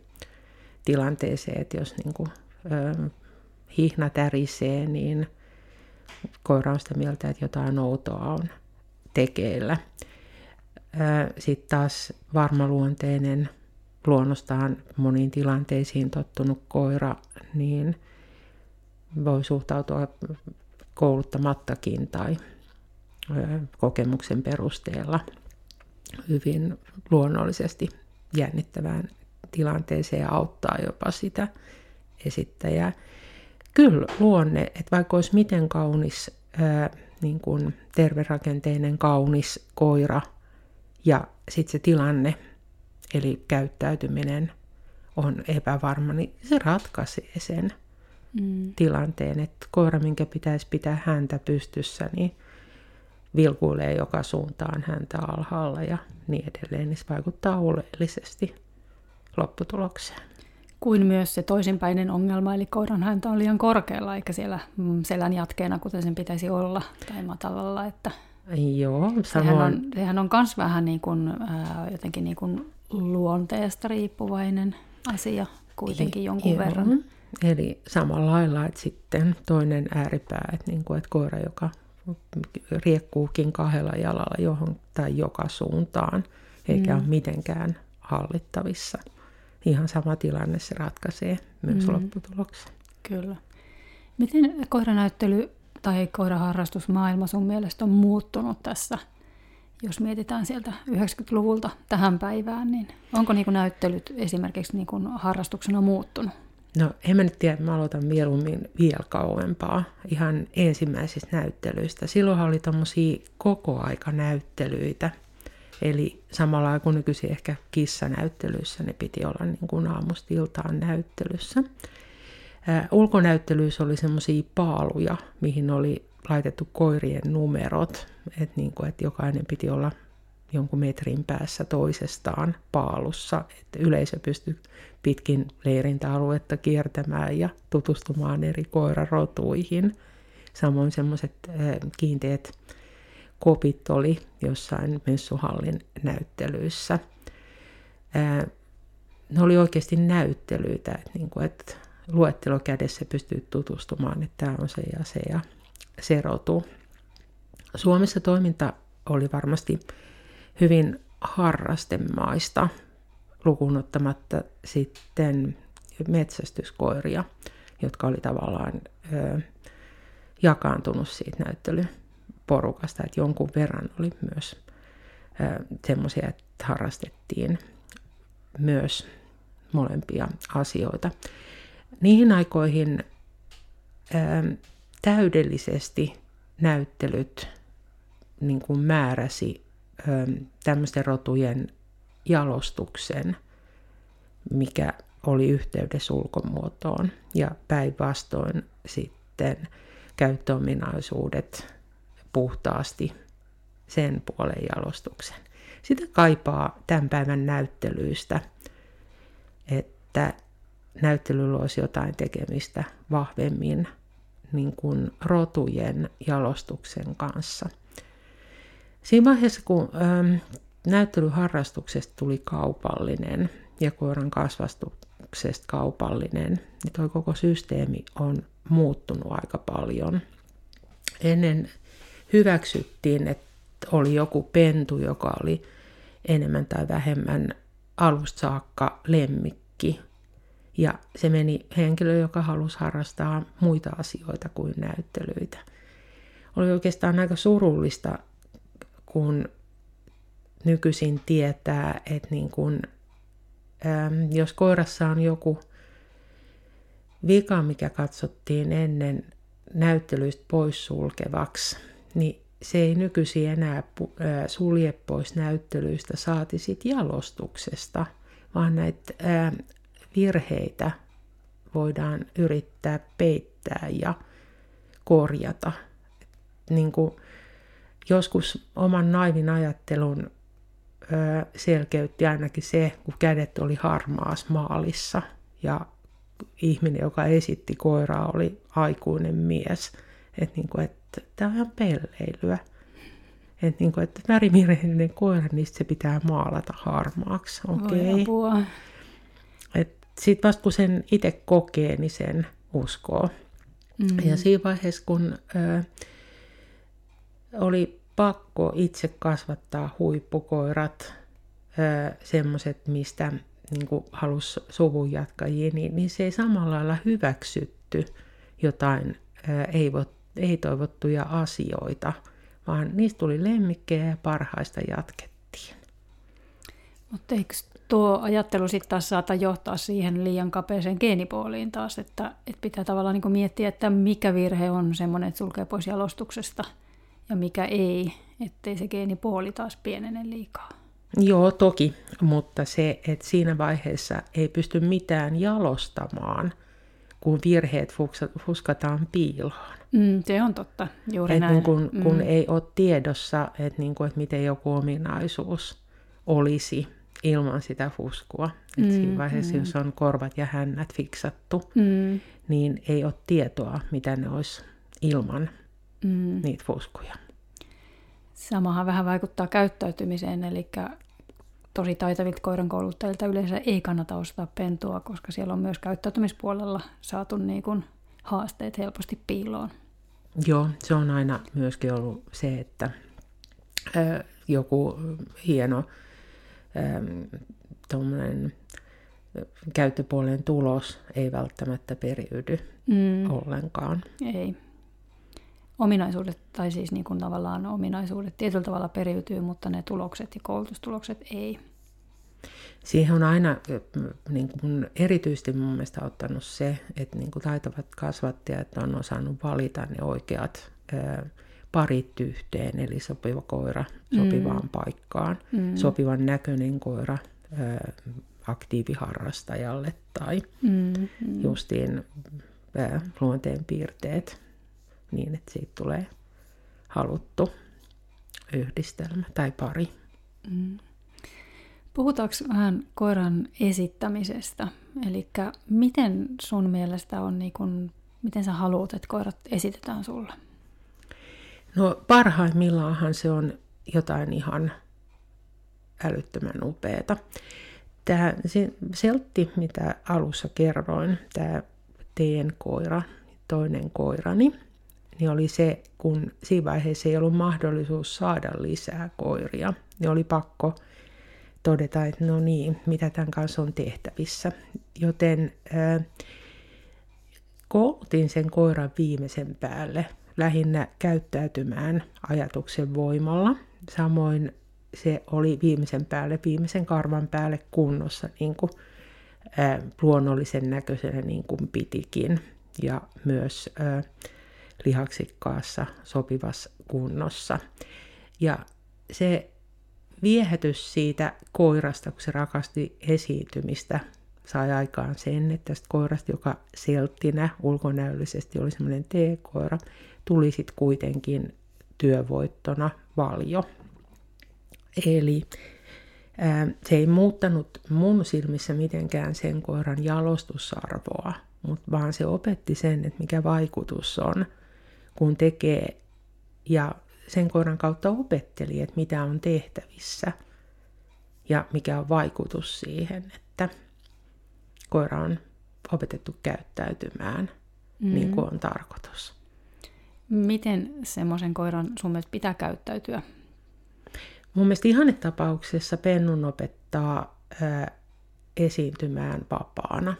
tilanteeseen, että jos niin kuin, ö, hihna tärisee, niin koira on sitä mieltä, että jotain outoa on tekeillä. Sitten taas varmaluonteinen, luonnostaan moniin tilanteisiin tottunut koira, niin voi suhtautua kouluttamattakin tai kokemuksen perusteella hyvin luonnollisesti jännittävään tilanteeseen ja auttaa jopa sitä esittäjää. Kyllä luonne, että vaikka olisi miten kaunis, niin kuin terverakenteinen kaunis koira ja sitten se tilanne, eli käyttäytyminen on epävarma, niin se ratkaisee sen mm. tilanteen, että koira, minkä pitäisi pitää häntä pystyssä, niin vilkuilee joka suuntaan häntä alhaalla ja niin edelleen, niin se vaikuttaa oleellisesti lopputulokseen. Kuin myös se toisinpäinen ongelma, eli koiran häntä on liian korkealla, eikä siellä mm, selän jatkeena, kuten sen pitäisi olla, tai matalalla. Että Joo, sehän on, sehän on myös vähän niin kuin, äh, jotenkin niin kuin luonteesta riippuvainen asia kuitenkin jonkun Joo. verran. Eli samalla lailla, että sitten toinen ääripää, että, niin kuin, että koira, joka riekkuukin kahdella jalalla johon tai joka suuntaan, eikä mm. ole mitenkään hallittavissa – ihan sama tilanne se ratkaisee myös mm. lopputuloksen. Kyllä. Miten koiranäyttely tai koiraharrastusmaailma sun mielestä on muuttunut tässä, jos mietitään sieltä 90-luvulta tähän päivään, niin onko niin kuin näyttelyt esimerkiksi niin kuin harrastuksena muuttunut? No en mä nyt tiedä, mä aloitan mieluummin vielä kauempaa ihan ensimmäisistä näyttelyistä. Silloinhan oli tommosia koko aika näyttelyitä. Eli samalla kuin nykyisin ehkä kissanäyttelyissä, ne piti olla niin kuin aamusta iltaan näyttelyssä. Ulkonäyttelyissä oli semmoisia paaluja, mihin oli laitettu koirien numerot, että niin kuin, että jokainen piti olla jonkun metrin päässä toisestaan paalussa, että yleisö pystyi pitkin leirintäaluetta kiertämään ja tutustumaan eri koirarotuihin. Samoin semmoiset kiinteät kopit oli jossain messuhallin näyttelyissä. Ne oli oikeasti näyttelyitä, että, niin kuin, että luettelo kädessä pystyy tutustumaan, että tämä on se ja se ja se rotu. Suomessa toiminta oli varmasti hyvin harrastemaista, lukunottamatta sitten metsästyskoiria, jotka oli tavallaan ö, jakaantunut siitä näyttelyporukasta, että jonkun verran oli myös semmoisia, että harrastettiin myös molempia asioita. Niihin aikoihin ö, täydellisesti näyttelyt niin kuin määräsi tämmöisten rotujen jalostuksen, mikä oli yhteydessä ulkomuotoon ja päinvastoin sitten käyttöominaisuudet puhtaasti sen puolen jalostuksen. Sitä kaipaa tämän päivän näyttelyistä, että näyttelyllä olisi jotain tekemistä vahvemmin niin kuin rotujen jalostuksen kanssa – Siinä vaiheessa, kun ähm, näyttelyharrastuksesta tuli kaupallinen ja koiran kasvastuksesta kaupallinen, niin tuo koko systeemi on muuttunut aika paljon. Ennen hyväksyttiin, että oli joku pentu, joka oli enemmän tai vähemmän alusta saakka lemmikki. Ja se meni henkilö, joka halusi harrastaa muita asioita kuin näyttelyitä. Oli oikeastaan aika surullista kun nykyisin tietää, että niin kun, äm, jos koirassa on joku vika, mikä katsottiin ennen näyttelyistä poissulkevaksi, niin se ei nykyisin enää sulje pois näyttelyistä, saati sit jalostuksesta, vaan näitä virheitä voidaan yrittää peittää ja korjata. Niin kuin joskus oman naivin ajattelun selkeytti ainakin se, kun kädet oli harmaas maalissa ja ihminen, joka esitti koiraa, oli aikuinen mies. Että niin että tämä on ihan pelleilyä. Että niin kuin, että värimirheinen koira, niin se pitää maalata harmaaksi. Okei. Okay. Sitten vasta kun sen itse kokee, niin sen uskoo. Mm-hmm. Ja siinä vaiheessa, kun ö, oli pakko itse kasvattaa huippukoirat, semmoiset, mistä niin halusi suvun jatkajia, niin, niin se ei samalla lailla hyväksytty jotain ei, ei toivottuja asioita, vaan niistä tuli lemmikkejä ja parhaista jatkettiin. Mutta eikö tuo ajattelu sitten taas saata johtaa siihen liian kapeeseen geenipooliin taas, että, että pitää tavallaan niin miettiä, että mikä virhe on semmoinen, että sulkee pois jalostuksesta – ja mikä ei, ettei se geenipuoli taas pienene liikaa. Joo, toki, mutta se, että siinä vaiheessa ei pysty mitään jalostamaan, kun virheet fuskataan piiloon. Mm, se on totta, juuri et näin. Niin kun, mm. kun ei ole tiedossa, että, niin että miten joku ominaisuus olisi ilman sitä fuskua. Et mm, siinä vaiheessa, mm. jos on korvat ja hännät fiksattu, mm. niin ei ole tietoa, mitä ne olisi ilman mm. niitä fuskuja. Samahan vähän vaikuttaa käyttäytymiseen, eli tosi taitavilta koirankouluttajilta yleensä ei kannata ostaa pentua, koska siellä on myös käyttäytymispuolella saatu niin kuin haasteet helposti piiloon. Joo, se on aina myöskin ollut se, että ö, joku hieno tuommoinen käyttöpuolen tulos ei välttämättä periydy mm. ollenkaan. Ei. ominaisuudet, tai siis niin kuin tavallaan ominaisuudet tietyllä tavalla periytyy, mutta ne tulokset ja koulutustulokset ei. Siihen on aina niin kuin erityisesti mun mielestä ottanut se, että niin kuin taitavat kasvattajat on osannut valita ne oikeat ää, parit yhteen, eli sopiva koira sopivaan mm. paikkaan, mm. sopivan näköinen koira ää, aktiiviharrastajalle tai mm. Mm. justiin ää, luonteen piirteet niin, että siitä tulee haluttu yhdistelmä tai pari. Mm. Puhutaanko vähän koiran esittämisestä? Eli miten sun mielestä on, niin kun, miten sä haluat, että koirat esitetään sulle? No parhaimmillaanhan se on jotain ihan älyttömän upeata. Tämä seltti, mitä alussa kerroin, tämä teen koira, toinen koirani, niin oli se, kun siinä vaiheessa ei ollut mahdollisuus saada lisää koiria, niin oli pakko todeta, että no niin, mitä tämän kanssa on tehtävissä. Joten äh, koulutin sen koiran viimeisen päälle lähinnä käyttäytymään ajatuksen voimalla. Samoin se oli viimeisen päälle, viimeisen karvan päälle kunnossa niin kuin, äh, luonnollisen näköisenä niin kuin pitikin. Ja myös äh, lihaksikkaassa sopivassa kunnossa. Ja se viehätys siitä koirasta, kun se rakasti esiintymistä, sai aikaan sen, että tästä koirasta, joka selttinä ulkonäöllisesti oli semmoinen T-koira, tuli sitten kuitenkin työvoittona valjo. Eli ää, se ei muuttanut mun silmissä mitenkään sen koiran jalostusarvoa, mutta vaan se opetti sen, että mikä vaikutus on, kun tekee ja sen koiran kautta opetteli, että mitä on tehtävissä ja mikä on vaikutus siihen, että koira on opetettu käyttäytymään mm. niin kuin on tarkoitus. Miten semmoisen koiran sun mielestä pitää käyttäytyä? Mun mielestä ihannetapauksessa pennun opettaa ää, esiintymään vapaana.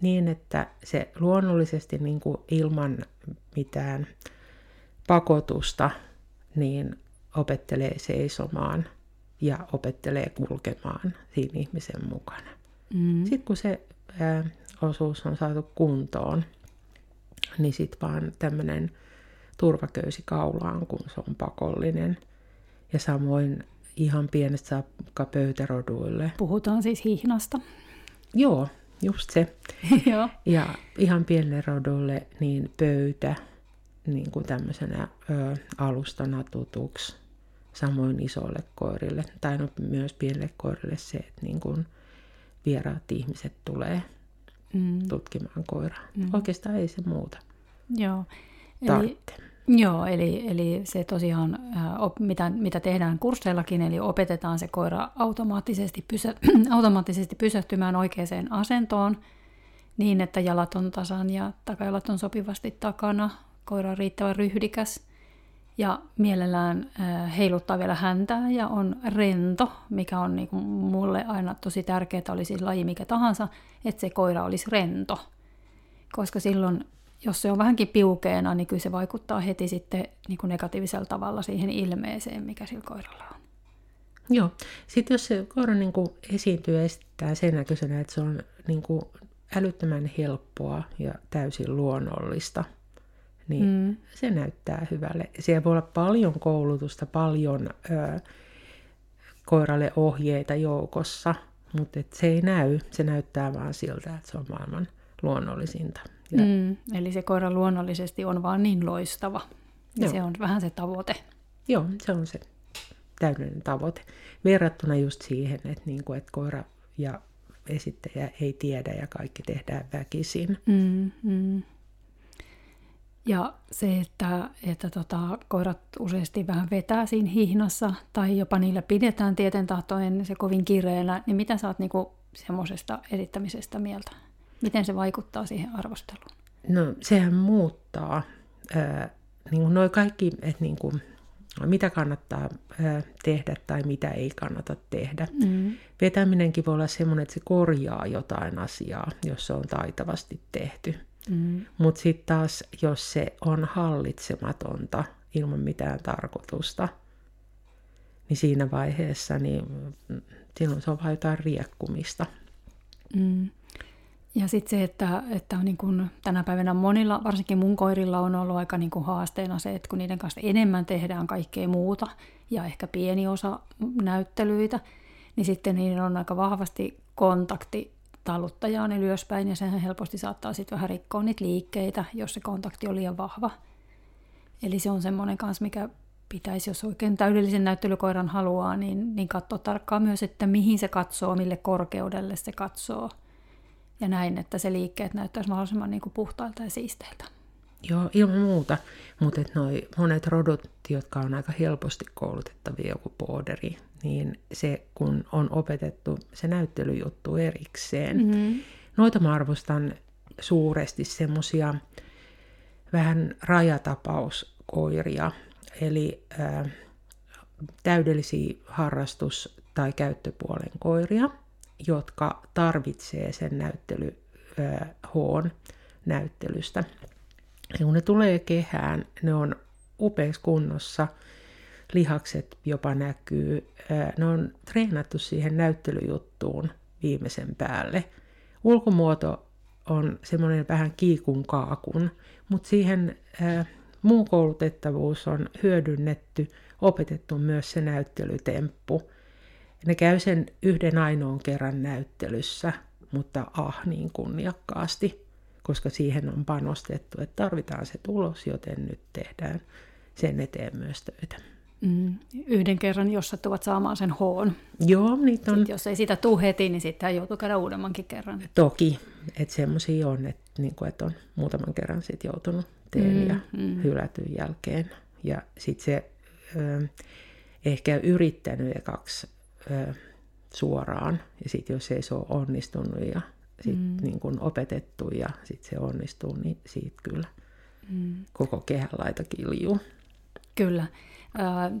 Niin, että se luonnollisesti niin kuin ilman mitään pakotusta, niin opettelee seisomaan ja opettelee kulkemaan siinä ihmisen mukana. Mm. Sitten kun se ää, osuus on saatu kuntoon, niin sitten vaan tämmöinen turvaköysi kaulaan, kun se on pakollinen. Ja samoin ihan pienestä saakka pöytäroduille. Puhutaan siis hihnasta. Joo, just se. Joo. Ja ihan pienelle rodulle niin pöytä niin kuin tämmöisenä ö, alustana tutuksi. Samoin isoille koirille, tai no myös pienille koirille se, että niin kuin vieraat ihmiset tulee mm. tutkimaan koiraa. Mm. Oikeastaan ei se muuta. Joo. Eli, joo, eli, eli se tosiaan, op, mitä, mitä tehdään kursseillakin, eli opetetaan se koira automaattisesti, pysä, automaattisesti pysähtymään oikeaan asentoon, niin että jalat on tasan ja takajalat on sopivasti takana, koira on riittävän ryhdikäs ja mielellään heiluttaa vielä häntää ja on rento, mikä on niin kuin mulle aina tosi tärkeää, oli siis laji mikä tahansa, että se koira olisi rento. Koska silloin, jos se on vähänkin piukeena, niin kyllä se vaikuttaa heti sitten niin kuin negatiivisella tavalla siihen ilmeeseen, mikä sillä koiralla on. Joo. Sitten jos se koira niin kuin esiintyy esittää sen näköisenä, että se on niin kuin älyttömän helppoa ja täysin luonnollista – niin mm. se näyttää hyvälle. Siellä voi olla paljon koulutusta, paljon ö, koiralle ohjeita joukossa, mutta et se ei näy. Se näyttää vaan siltä, että se on maailman luonnollisinta. Ja... Mm, eli se koira luonnollisesti on vaan niin loistava. Ja se on vähän se tavoite. Joo, se on se täydellinen tavoite. Verrattuna just siihen, että, niin kuin, että koira ja esittäjä ei tiedä ja kaikki tehdään väkisin. Mm, mm. Ja se, että, että tota, koirat useasti vähän vetää siinä hihnassa tai jopa niillä pidetään tieten tahtoen se kovin kireellä, niin mitä sä oot niinku semmoisesta esittämisestä mieltä? Miten se vaikuttaa siihen arvosteluun? No sehän muuttaa ää, niin noin kaikki, että niin kuin, mitä kannattaa ää, tehdä tai mitä ei kannata tehdä. Mm. Vetäminenkin voi olla semmoinen, että se korjaa jotain asiaa, jos se on taitavasti tehty. Mm. Mutta sitten taas, jos se on hallitsematonta ilman mitään tarkoitusta, niin siinä vaiheessa niin silloin se on vain jotain riekkumista. Mm. Ja sitten se, että, että on niin kun tänä päivänä monilla, varsinkin mun koirilla on ollut aika niin kun haasteena se, että kun niiden kanssa enemmän tehdään kaikkea muuta ja ehkä pieni osa näyttelyitä, niin sitten niiden on aika vahvasti kontakti taluttajaan ylöspäin ja sehän helposti saattaa sitten vähän rikkoa niitä liikkeitä, jos se kontakti on liian vahva. Eli se on semmoinen kanssa, mikä pitäisi, jos oikein täydellisen näyttelykoiran haluaa, niin, niin katsoa tarkkaan myös, että mihin se katsoo, mille korkeudelle se katsoo. Ja näin, että se liikkeet näyttäisi mahdollisimman niin kuin puhtailta ja siisteiltä. Joo, ilman muuta. Mutta monet rodot, jotka on aika helposti koulutettavia, joku booderi, niin se kun on opetettu se näyttelyjuttu erikseen. Mm-hmm. Noita mä arvostan suuresti semmosia vähän rajatapauskoiria, eli ää, täydellisiä harrastus- tai käyttöpuolen koiria, jotka tarvitsee sen näyttely ää, hoon näyttelystä. Ja kun ne tulee kehään, ne on upeassa kunnossa, lihakset jopa näkyy. Ne on treenattu siihen näyttelyjuttuun viimeisen päälle. Ulkomuoto on semmoinen vähän kiikun kaakun, mutta siihen muu koulutettavuus on hyödynnetty, opetettu myös se näyttelytemppu. Ne käy sen yhden ainoan kerran näyttelyssä, mutta ah niin kunniakkaasti, koska siihen on panostettu, että tarvitaan se tulos, joten nyt tehdään sen eteen myös töitä. Mm, yhden kerran, jos sattuvat saamaan sen hoon. Joo, niitä on. Sitten jos ei sitä tule heti, niin sitten joutuu käydä uudemmankin kerran. Toki, että semmoisia on, että, niin että on muutaman kerran sit joutunut teen mm, ja mm. hylätyn jälkeen. Ja sitten se ö, ehkä yrittänyt ekaksi ö, suoraan, ja sitten jos ei se ole onnistunut ja sit mm. niin kun opetettu ja sitten se onnistuu, niin siitä kyllä mm. koko kehänlaita kiljuu. Kyllä.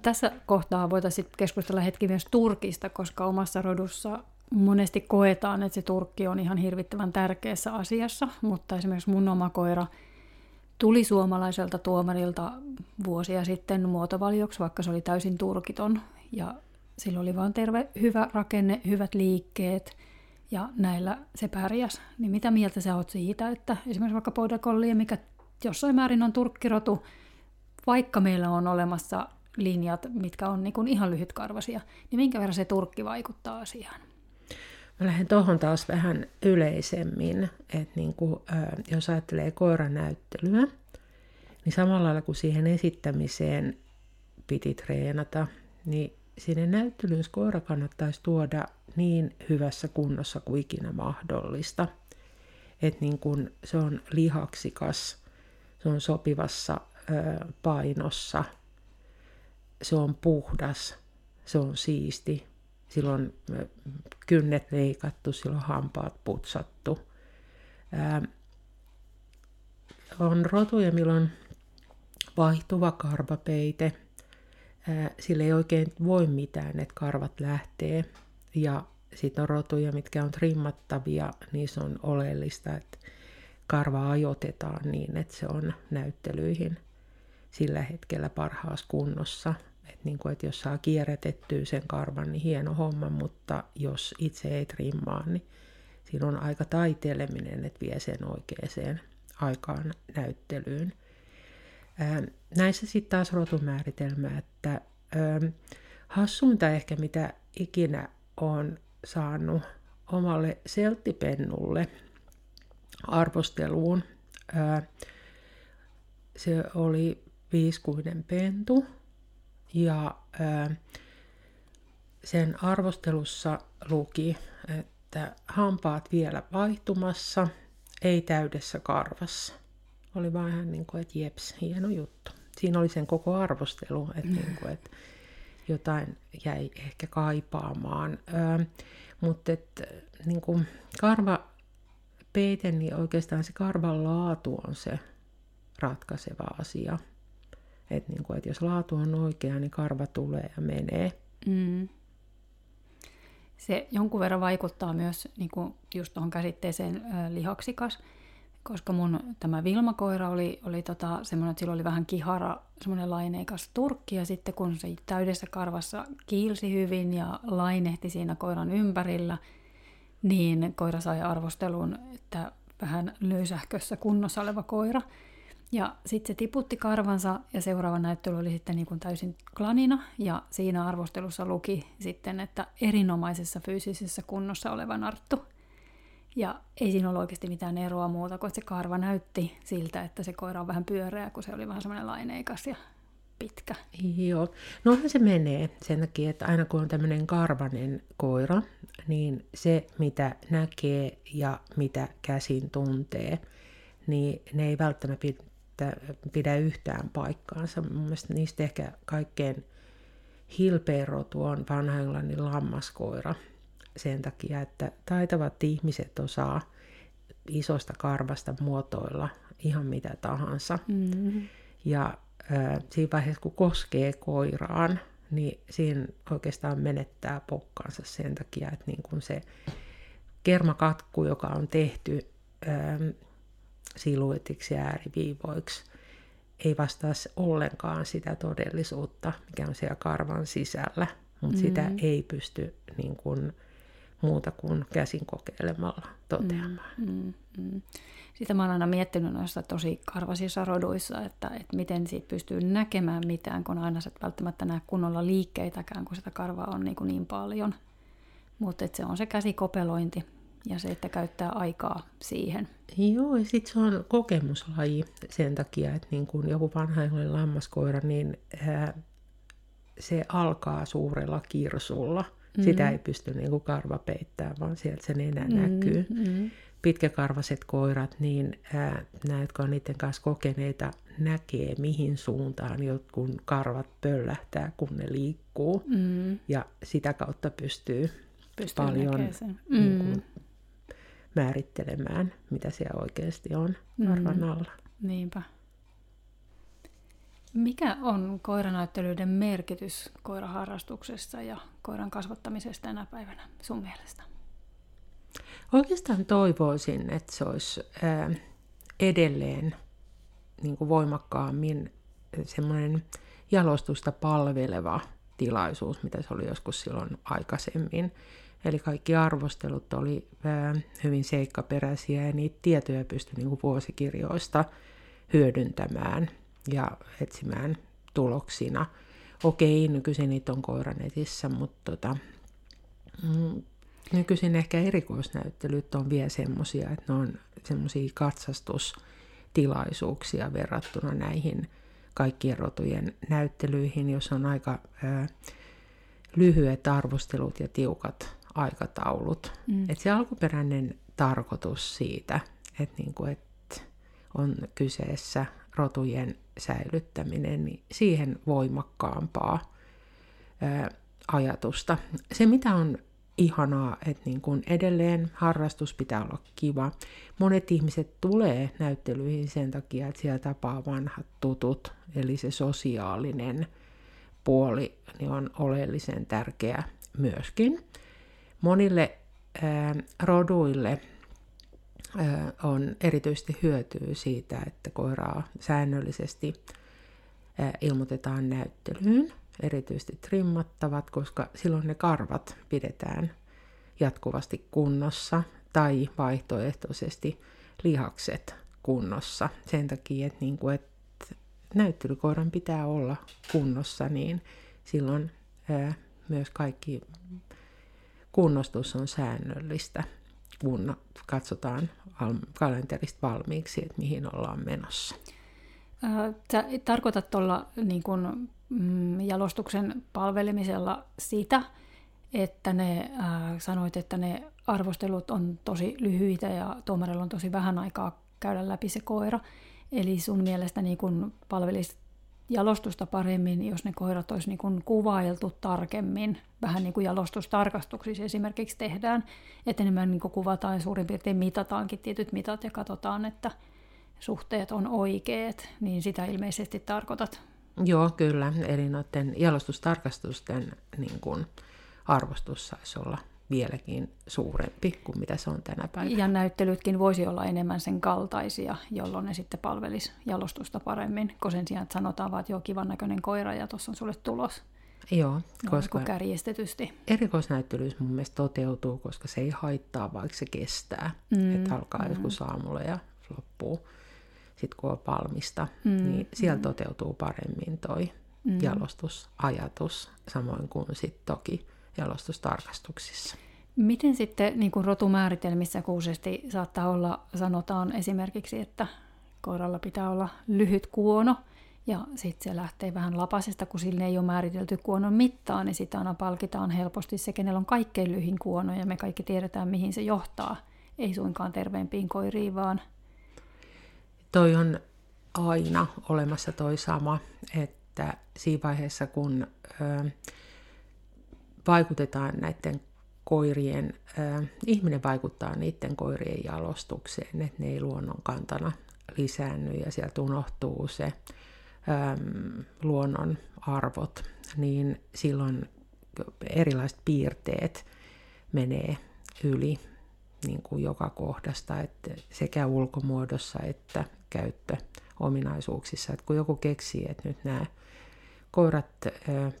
Tässä kohtaa voitaisiin keskustella hetki myös Turkista, koska omassa rodussa monesti koetaan, että se Turkki on ihan hirvittävän tärkeässä asiassa, mutta esimerkiksi mun oma koira tuli suomalaiselta tuomarilta vuosia sitten muotovalioksi, vaikka se oli täysin turkiton. Ja sillä oli vain terve, hyvä rakenne, hyvät liikkeet ja näillä se pärjäs. Niin mitä mieltä sä oot siitä, että esimerkiksi vaikka Border mikä jossain määrin on turkkirotu, vaikka meillä on olemassa linjat, mitkä on niin ihan lyhytkarvasia, niin minkä verran se turkki vaikuttaa asiaan? Mä lähden tuohon taas vähän yleisemmin, että niin kuin, jos ajattelee koiran näyttelyä, niin samalla lailla kuin siihen esittämiseen piti treenata, niin sinne näyttelyyn koira kannattaisi tuoda niin hyvässä kunnossa kuin ikinä mahdollista. Että niin kun se on lihaksikas, se on sopivassa painossa, se on puhdas, se on siisti, silloin kynnet leikattu, silloin hampaat putsattu. On rotuja, milloin vaihtuva karvapeite. Sille ei oikein voi mitään, että karvat lähtee. Ja sitten on rotuja, mitkä on trimmattavia, niin se on oleellista, että karva ajoitetaan niin, että se on näyttelyihin sillä hetkellä parhaassa kunnossa. Et niin kuin, että jos saa kierrätettyä sen karvan, niin hieno homma, mutta jos itse ei trimmaa, niin siinä on aika taiteleminen, että vie sen oikeaan aikaan näyttelyyn. Näissä sitten taas rotumääritelmä, että hassuinta ehkä mitä ikinä on saanut omalle selttipennulle arvosteluun. Se oli viiskuinen pentu, ja sen arvostelussa luki, että hampaat vielä vaihtumassa, ei täydessä karvassa. Oli ihan niin kuin, että jeps, hieno juttu. Siinä oli sen koko arvostelu, että, mm. niin kuin, että jotain jäi ehkä kaipaamaan. Ö, mutta että niin kuin karva peite, niin oikeastaan se karvan laatu on se ratkaiseva asia. Että niin kuin, että jos laatu on oikea, niin karva tulee ja menee. Mm. Se jonkun verran vaikuttaa myös niin kuin just tuohon käsitteeseen äh, lihaksikas. koska mun tämä Vilmakoira oli, oli tota, semmoinen, että sillä oli vähän kihara, semmoinen laineikas turkki, ja sitten kun se täydessä karvassa kiilsi hyvin ja lainehti siinä koiran ympärillä, niin koira sai arvostelun, että vähän löysähkössä kunnossa oleva koira. Ja sitten se tiputti karvansa ja seuraava näyttely oli sitten niin kuin täysin klanina ja siinä arvostelussa luki sitten, että erinomaisessa fyysisessä kunnossa oleva narttu. Ja ei siinä ollut oikeasti mitään eroa muuta kuin, että se karva näytti siltä, että se koira on vähän pyöreä, kun se oli vähän semmoinen laineikas ja pitkä. Joo, nohan se menee sen takia, että aina kun on tämmöinen karvanen koira, niin se mitä näkee ja mitä käsin tuntee, niin ne ei välttämättä pidä yhtään paikkaansa. Mun mielestä niistä ehkä kaikkein hilpein rotu on vanha englannin lammaskoira sen takia, että taitavat ihmiset osaa isosta karvasta muotoilla ihan mitä tahansa. Mm-hmm. Ja äh, siinä vaiheessa, kun koskee koiraan, niin siinä oikeastaan menettää pokkaansa sen takia, että niin kun se kermakatku, joka on tehty siluetiksi ja ääriviivoiksi, ei vastaa ollenkaan sitä todellisuutta, mikä on siellä karvan sisällä, mutta mm. sitä ei pysty niin kuin, muuta kuin käsin kokeilemalla toteamaan. Mm, mm, mm. Sitä mä olen aina miettinyt noissa tosi karvasissa roduissa, että, että miten siitä pystyy näkemään mitään, kun aina sä välttämättä näe kunnolla liikkeitäkään, kun sitä karvaa on niin, kuin niin paljon. Mutta se on se käsikopelointi ja se, että käyttää aikaa siihen. Joo, ja sitten se on kokemuslaji sen takia, että niin kun joku vanha lammaskoira, niin ää, se alkaa suurella kirsulla – Mm. Sitä ei pysty niin kuin karva peittämään, vaan sieltä se nenä mm. näkyy. Mm. Pitkäkarvaset koirat, niin ää, nämä, jotka on niiden kanssa kokeneita, näkee mihin suuntaan jotkut karvat pöllähtää, kun ne liikkuu. Mm. Ja sitä kautta pystyy, pystyy paljon niin kuin, mm. Määrittelemään, mitä siellä oikeasti on karvan mm. alla. Niinpä. Mikä on koiranäyttelyiden merkitys koiraharrastuksessa ja koiran kasvattamisessa tänä päivänä sun mielestä? Oikeastaan toivoisin, että se olisi edelleen niin kuin voimakkaammin semmoinen jalostusta palveleva tilaisuus, mitä se oli joskus silloin aikaisemmin. Eli kaikki arvostelut oli hyvin seikkaperäisiä ja niitä tietoja pystyi niin vuosikirjoista hyödyntämään – ja etsimään tuloksina. Okei, nykyisin niitä on koiranetissä, mutta tota, mm, nykyisin ehkä erikoisnäyttelyt on vielä semmoisia, että ne on semmoisia katsastustilaisuuksia verrattuna näihin kaikkien rotujen näyttelyihin, jos on aika ää, lyhyet arvostelut ja tiukat aikataulut. Mm. Et se alkuperäinen tarkoitus siitä, että niinku, et on kyseessä rotujen säilyttäminen, niin siihen voimakkaampaa ää, ajatusta. Se, mitä on ihanaa, että niin kun edelleen harrastus pitää olla kiva. Monet ihmiset tulee näyttelyihin sen takia, että siellä tapaa vanhat tutut, eli se sosiaalinen puoli niin on oleellisen tärkeä myöskin. Monille ää, roduille on erityisesti hyötyä siitä, että koiraa säännöllisesti ilmoitetaan näyttelyyn, erityisesti trimmattavat, koska silloin ne karvat pidetään jatkuvasti kunnossa tai vaihtoehtoisesti lihakset kunnossa. Sen takia, että, niin kuin, että näyttelykoiran pitää olla kunnossa, niin silloin myös kaikki kunnostus on säännöllistä kun katsotaan kalenterista valmiiksi, että mihin ollaan menossa. Tarkoitat tuolla niin kun, mm, jalostuksen palvelemisella sitä, että ne äh, sanoit, että ne arvostelut on tosi lyhyitä ja tuomarilla on tosi vähän aikaa käydä läpi se koira. Eli sun mielestä niin kun palvelisi jalostusta paremmin, jos ne koirat olisi niin kuin kuvailtu tarkemmin, vähän niin kuin jalostustarkastuksissa esimerkiksi tehdään, että enemmän niin kuin kuvataan ja suurin piirtein mitataankin tietyt mitat ja katsotaan, että suhteet on oikeat, niin sitä ilmeisesti tarkoitat. Joo, kyllä. Eli noiden jalostustarkastusten niin kuin, arvostus saisi olla vieläkin suurempi kuin mitä se on tänä päivänä. Ja näyttelytkin voisi olla enemmän sen kaltaisia, jolloin ne sitten palvelisi jalostusta paremmin, kun sen sijaan, että sanotaan vaan, että joo, kivan näköinen koira ja tuossa on sulle tulos. Joo, koska no, kärjestetysti. erikoisnäyttelyys mun mielestä toteutuu, koska se ei haittaa, vaikka se kestää. Mm, että alkaa mm. joskus aamulla ja loppuu sitten kun on valmista, mm, niin siellä mm. toteutuu paremmin toi mm. jalostusajatus, samoin kuin sitten toki jalostustarkastuksissa. Miten sitten niin kuin rotumääritelmissä kuusesti saattaa olla, sanotaan esimerkiksi, että koiralla pitää olla lyhyt kuono, ja sitten se lähtee vähän lapasesta, kun sille ei ole määritelty kuonon mittaa, niin sitä aina palkitaan helposti se, kenellä on kaikkein lyhin kuono, ja me kaikki tiedetään, mihin se johtaa. Ei suinkaan terveempiin koiriin, vaan... Toi on aina olemassa toi sama, että siinä vaiheessa, kun ö, vaikutetaan näiden koirien, äh, ihminen vaikuttaa niiden koirien jalostukseen, että ne ei luonnon kantana lisäänny ja sieltä unohtuu se ähm, luonnon arvot, niin silloin erilaiset piirteet menee yli niin kuin joka kohdasta, että sekä ulkomuodossa että käyttöominaisuuksissa. Että kun joku keksii, että nyt nämä koirat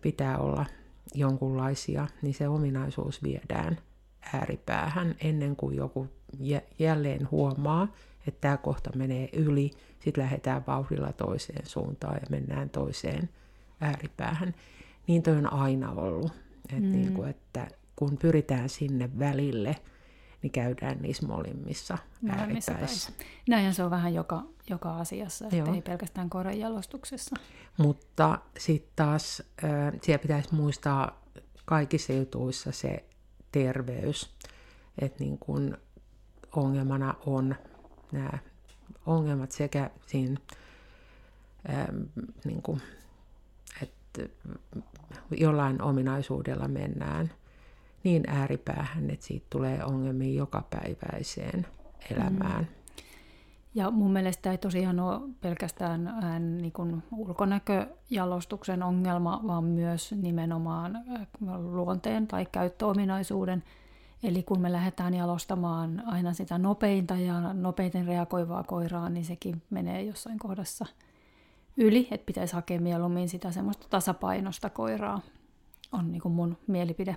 pitää olla jonkunlaisia, niin se ominaisuus viedään ääripäähän ennen kuin joku jälleen huomaa, että tämä kohta menee yli, sitten lähdetään vauhdilla toiseen suuntaan ja mennään toiseen ääripäähän. Niin toi on aina ollut, että, mm. niin kuin, että kun pyritään sinne välille, niin käydään niissä molimmissa ääripäissä. Näinhän se on vähän joka, joka asiassa, että ei pelkästään koiran jalostuksessa. Mutta sitten taas äh, siellä pitäisi muistaa kaikissa jutuissa se terveys, että niin kun ongelmana on nämä ongelmat sekä siinä, ähm, niin kun, että jollain ominaisuudella mennään niin ääripäähän, että siitä tulee ongelmia jokapäiväiseen elämään. Mm. Ja mun mielestä ei tosiaan ole pelkästään äh, niin kuin ulkonäköjalostuksen ongelma, vaan myös nimenomaan äh, luonteen tai käyttöominaisuuden. Eli kun me lähdetään jalostamaan aina sitä nopeinta ja nopeiten reagoivaa koiraa, niin sekin menee jossain kohdassa yli, että pitäisi hakea mieluummin sitä semmoista tasapainosta koiraa, on niin kuin mun mielipide.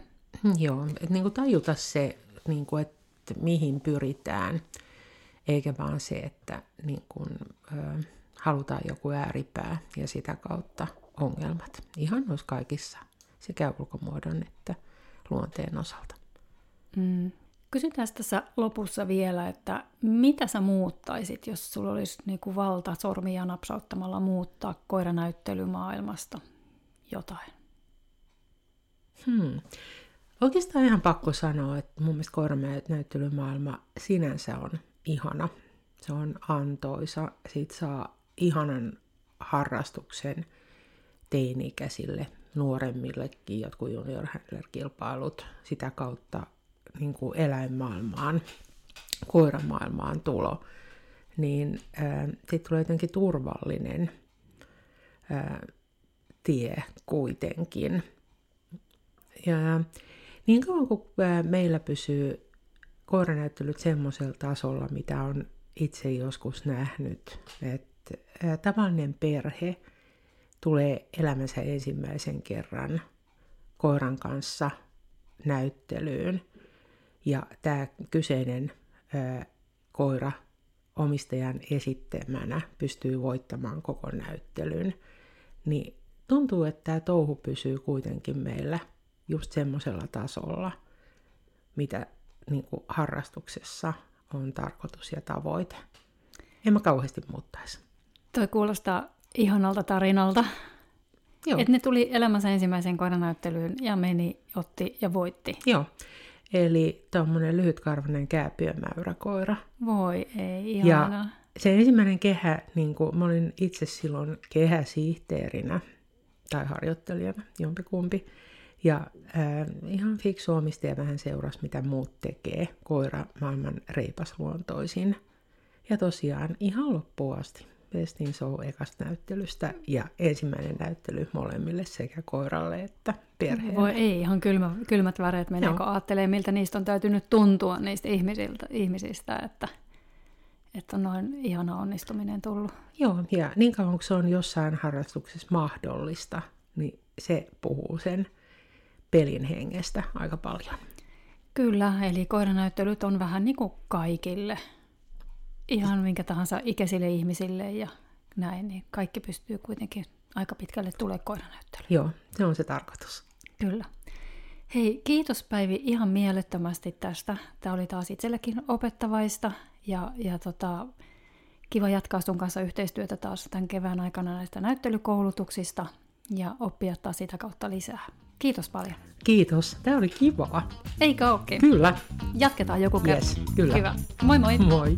Joo, että niin kuin tajuta se, niin kuin, että mihin pyritään eikä vaan se, että niin kun, ö, halutaan joku ääripää ja sitä kautta ongelmat. Ihan noissa kaikissa, sekä ulkomuodon että luonteen osalta. Mm. Kysytään tässä lopussa vielä, että mitä sä muuttaisit, jos sulla olisi niinku valta sormia napsauttamalla muuttaa koiranäyttelymaailmasta jotain? Hmm. Oikeastaan ihan pakko sanoa, että mun mielestä koiranäyttelymaailma sinänsä on ihana. Se on antoisa. Siitä saa ihanan harrastuksen teini-ikäisille, nuoremmillekin, jotkut junior kilpailut sitä kautta niin kuin eläinmaailmaan, koiramaailmaan tulo, niin äh, siitä tulee jotenkin turvallinen äh, tie kuitenkin. Ja niin kauan kuin äh, meillä pysyy koiranäyttelyt semmoisella tasolla, mitä on itse joskus nähnyt, että tavallinen perhe tulee elämänsä ensimmäisen kerran koiran kanssa näyttelyyn. Ja tämä kyseinen ää, koira omistajan esittämänä pystyy voittamaan koko näyttelyn, niin tuntuu, että tämä touhu pysyy kuitenkin meillä just semmoisella tasolla, mitä niin kuin harrastuksessa on tarkoitus ja tavoite. En mä kauheasti muuttaisi. Toi kuulostaa ihanalta tarinalta. Joo. Että ne tuli elämänsä ensimmäiseen koiranäyttelyyn ja meni, otti ja voitti. Joo. Eli tuommoinen lyhytkarvainen kääpiömäyräkoira. Voi ei, ihanaa. Ja se ensimmäinen kehä, niin kuin, mä olin itse silloin kehäsihteerinä tai harjoittelijana, jompikumpi. Ja äh, ihan fiksu omistaja vähän seurasi, mitä muut tekee. Koira maailman reipasluontoisin. Ja tosiaan ihan loppuun asti Best in Show ekasta näyttelystä ja ensimmäinen näyttely molemmille sekä koiralle että perheelle. Voi ei, ihan kylmä, kylmät väreet menee, kun ajattelee, miltä niistä on täytynyt tuntua niistä ihmisiltä, ihmisistä, että, että on noin ihana onnistuminen tullut. Joo, ja niin kauan kuin se on jossain harrastuksessa mahdollista, niin se puhuu sen pelin hengestä aika paljon. Kyllä, eli koiranäyttelyt on vähän niin kuin kaikille, ihan minkä tahansa ikäisille ihmisille ja näin, niin kaikki pystyy kuitenkin aika pitkälle tulee koiranäyttelyyn. Joo, se on se tarkoitus. Kyllä. Hei, kiitos Päivi ihan mielettömästi tästä. Tämä oli taas itsellekin opettavaista ja, ja tota, kiva jatkaa sun kanssa yhteistyötä taas tämän kevään aikana näistä näyttelykoulutuksista ja oppia taas sitä kautta lisää. Kiitos paljon. Kiitos. Tämä oli kivaa. Eikö ookin? Kyllä. Jatketaan joku kerta. Yes, kyllä. Hyvä. Moi moi. Moi.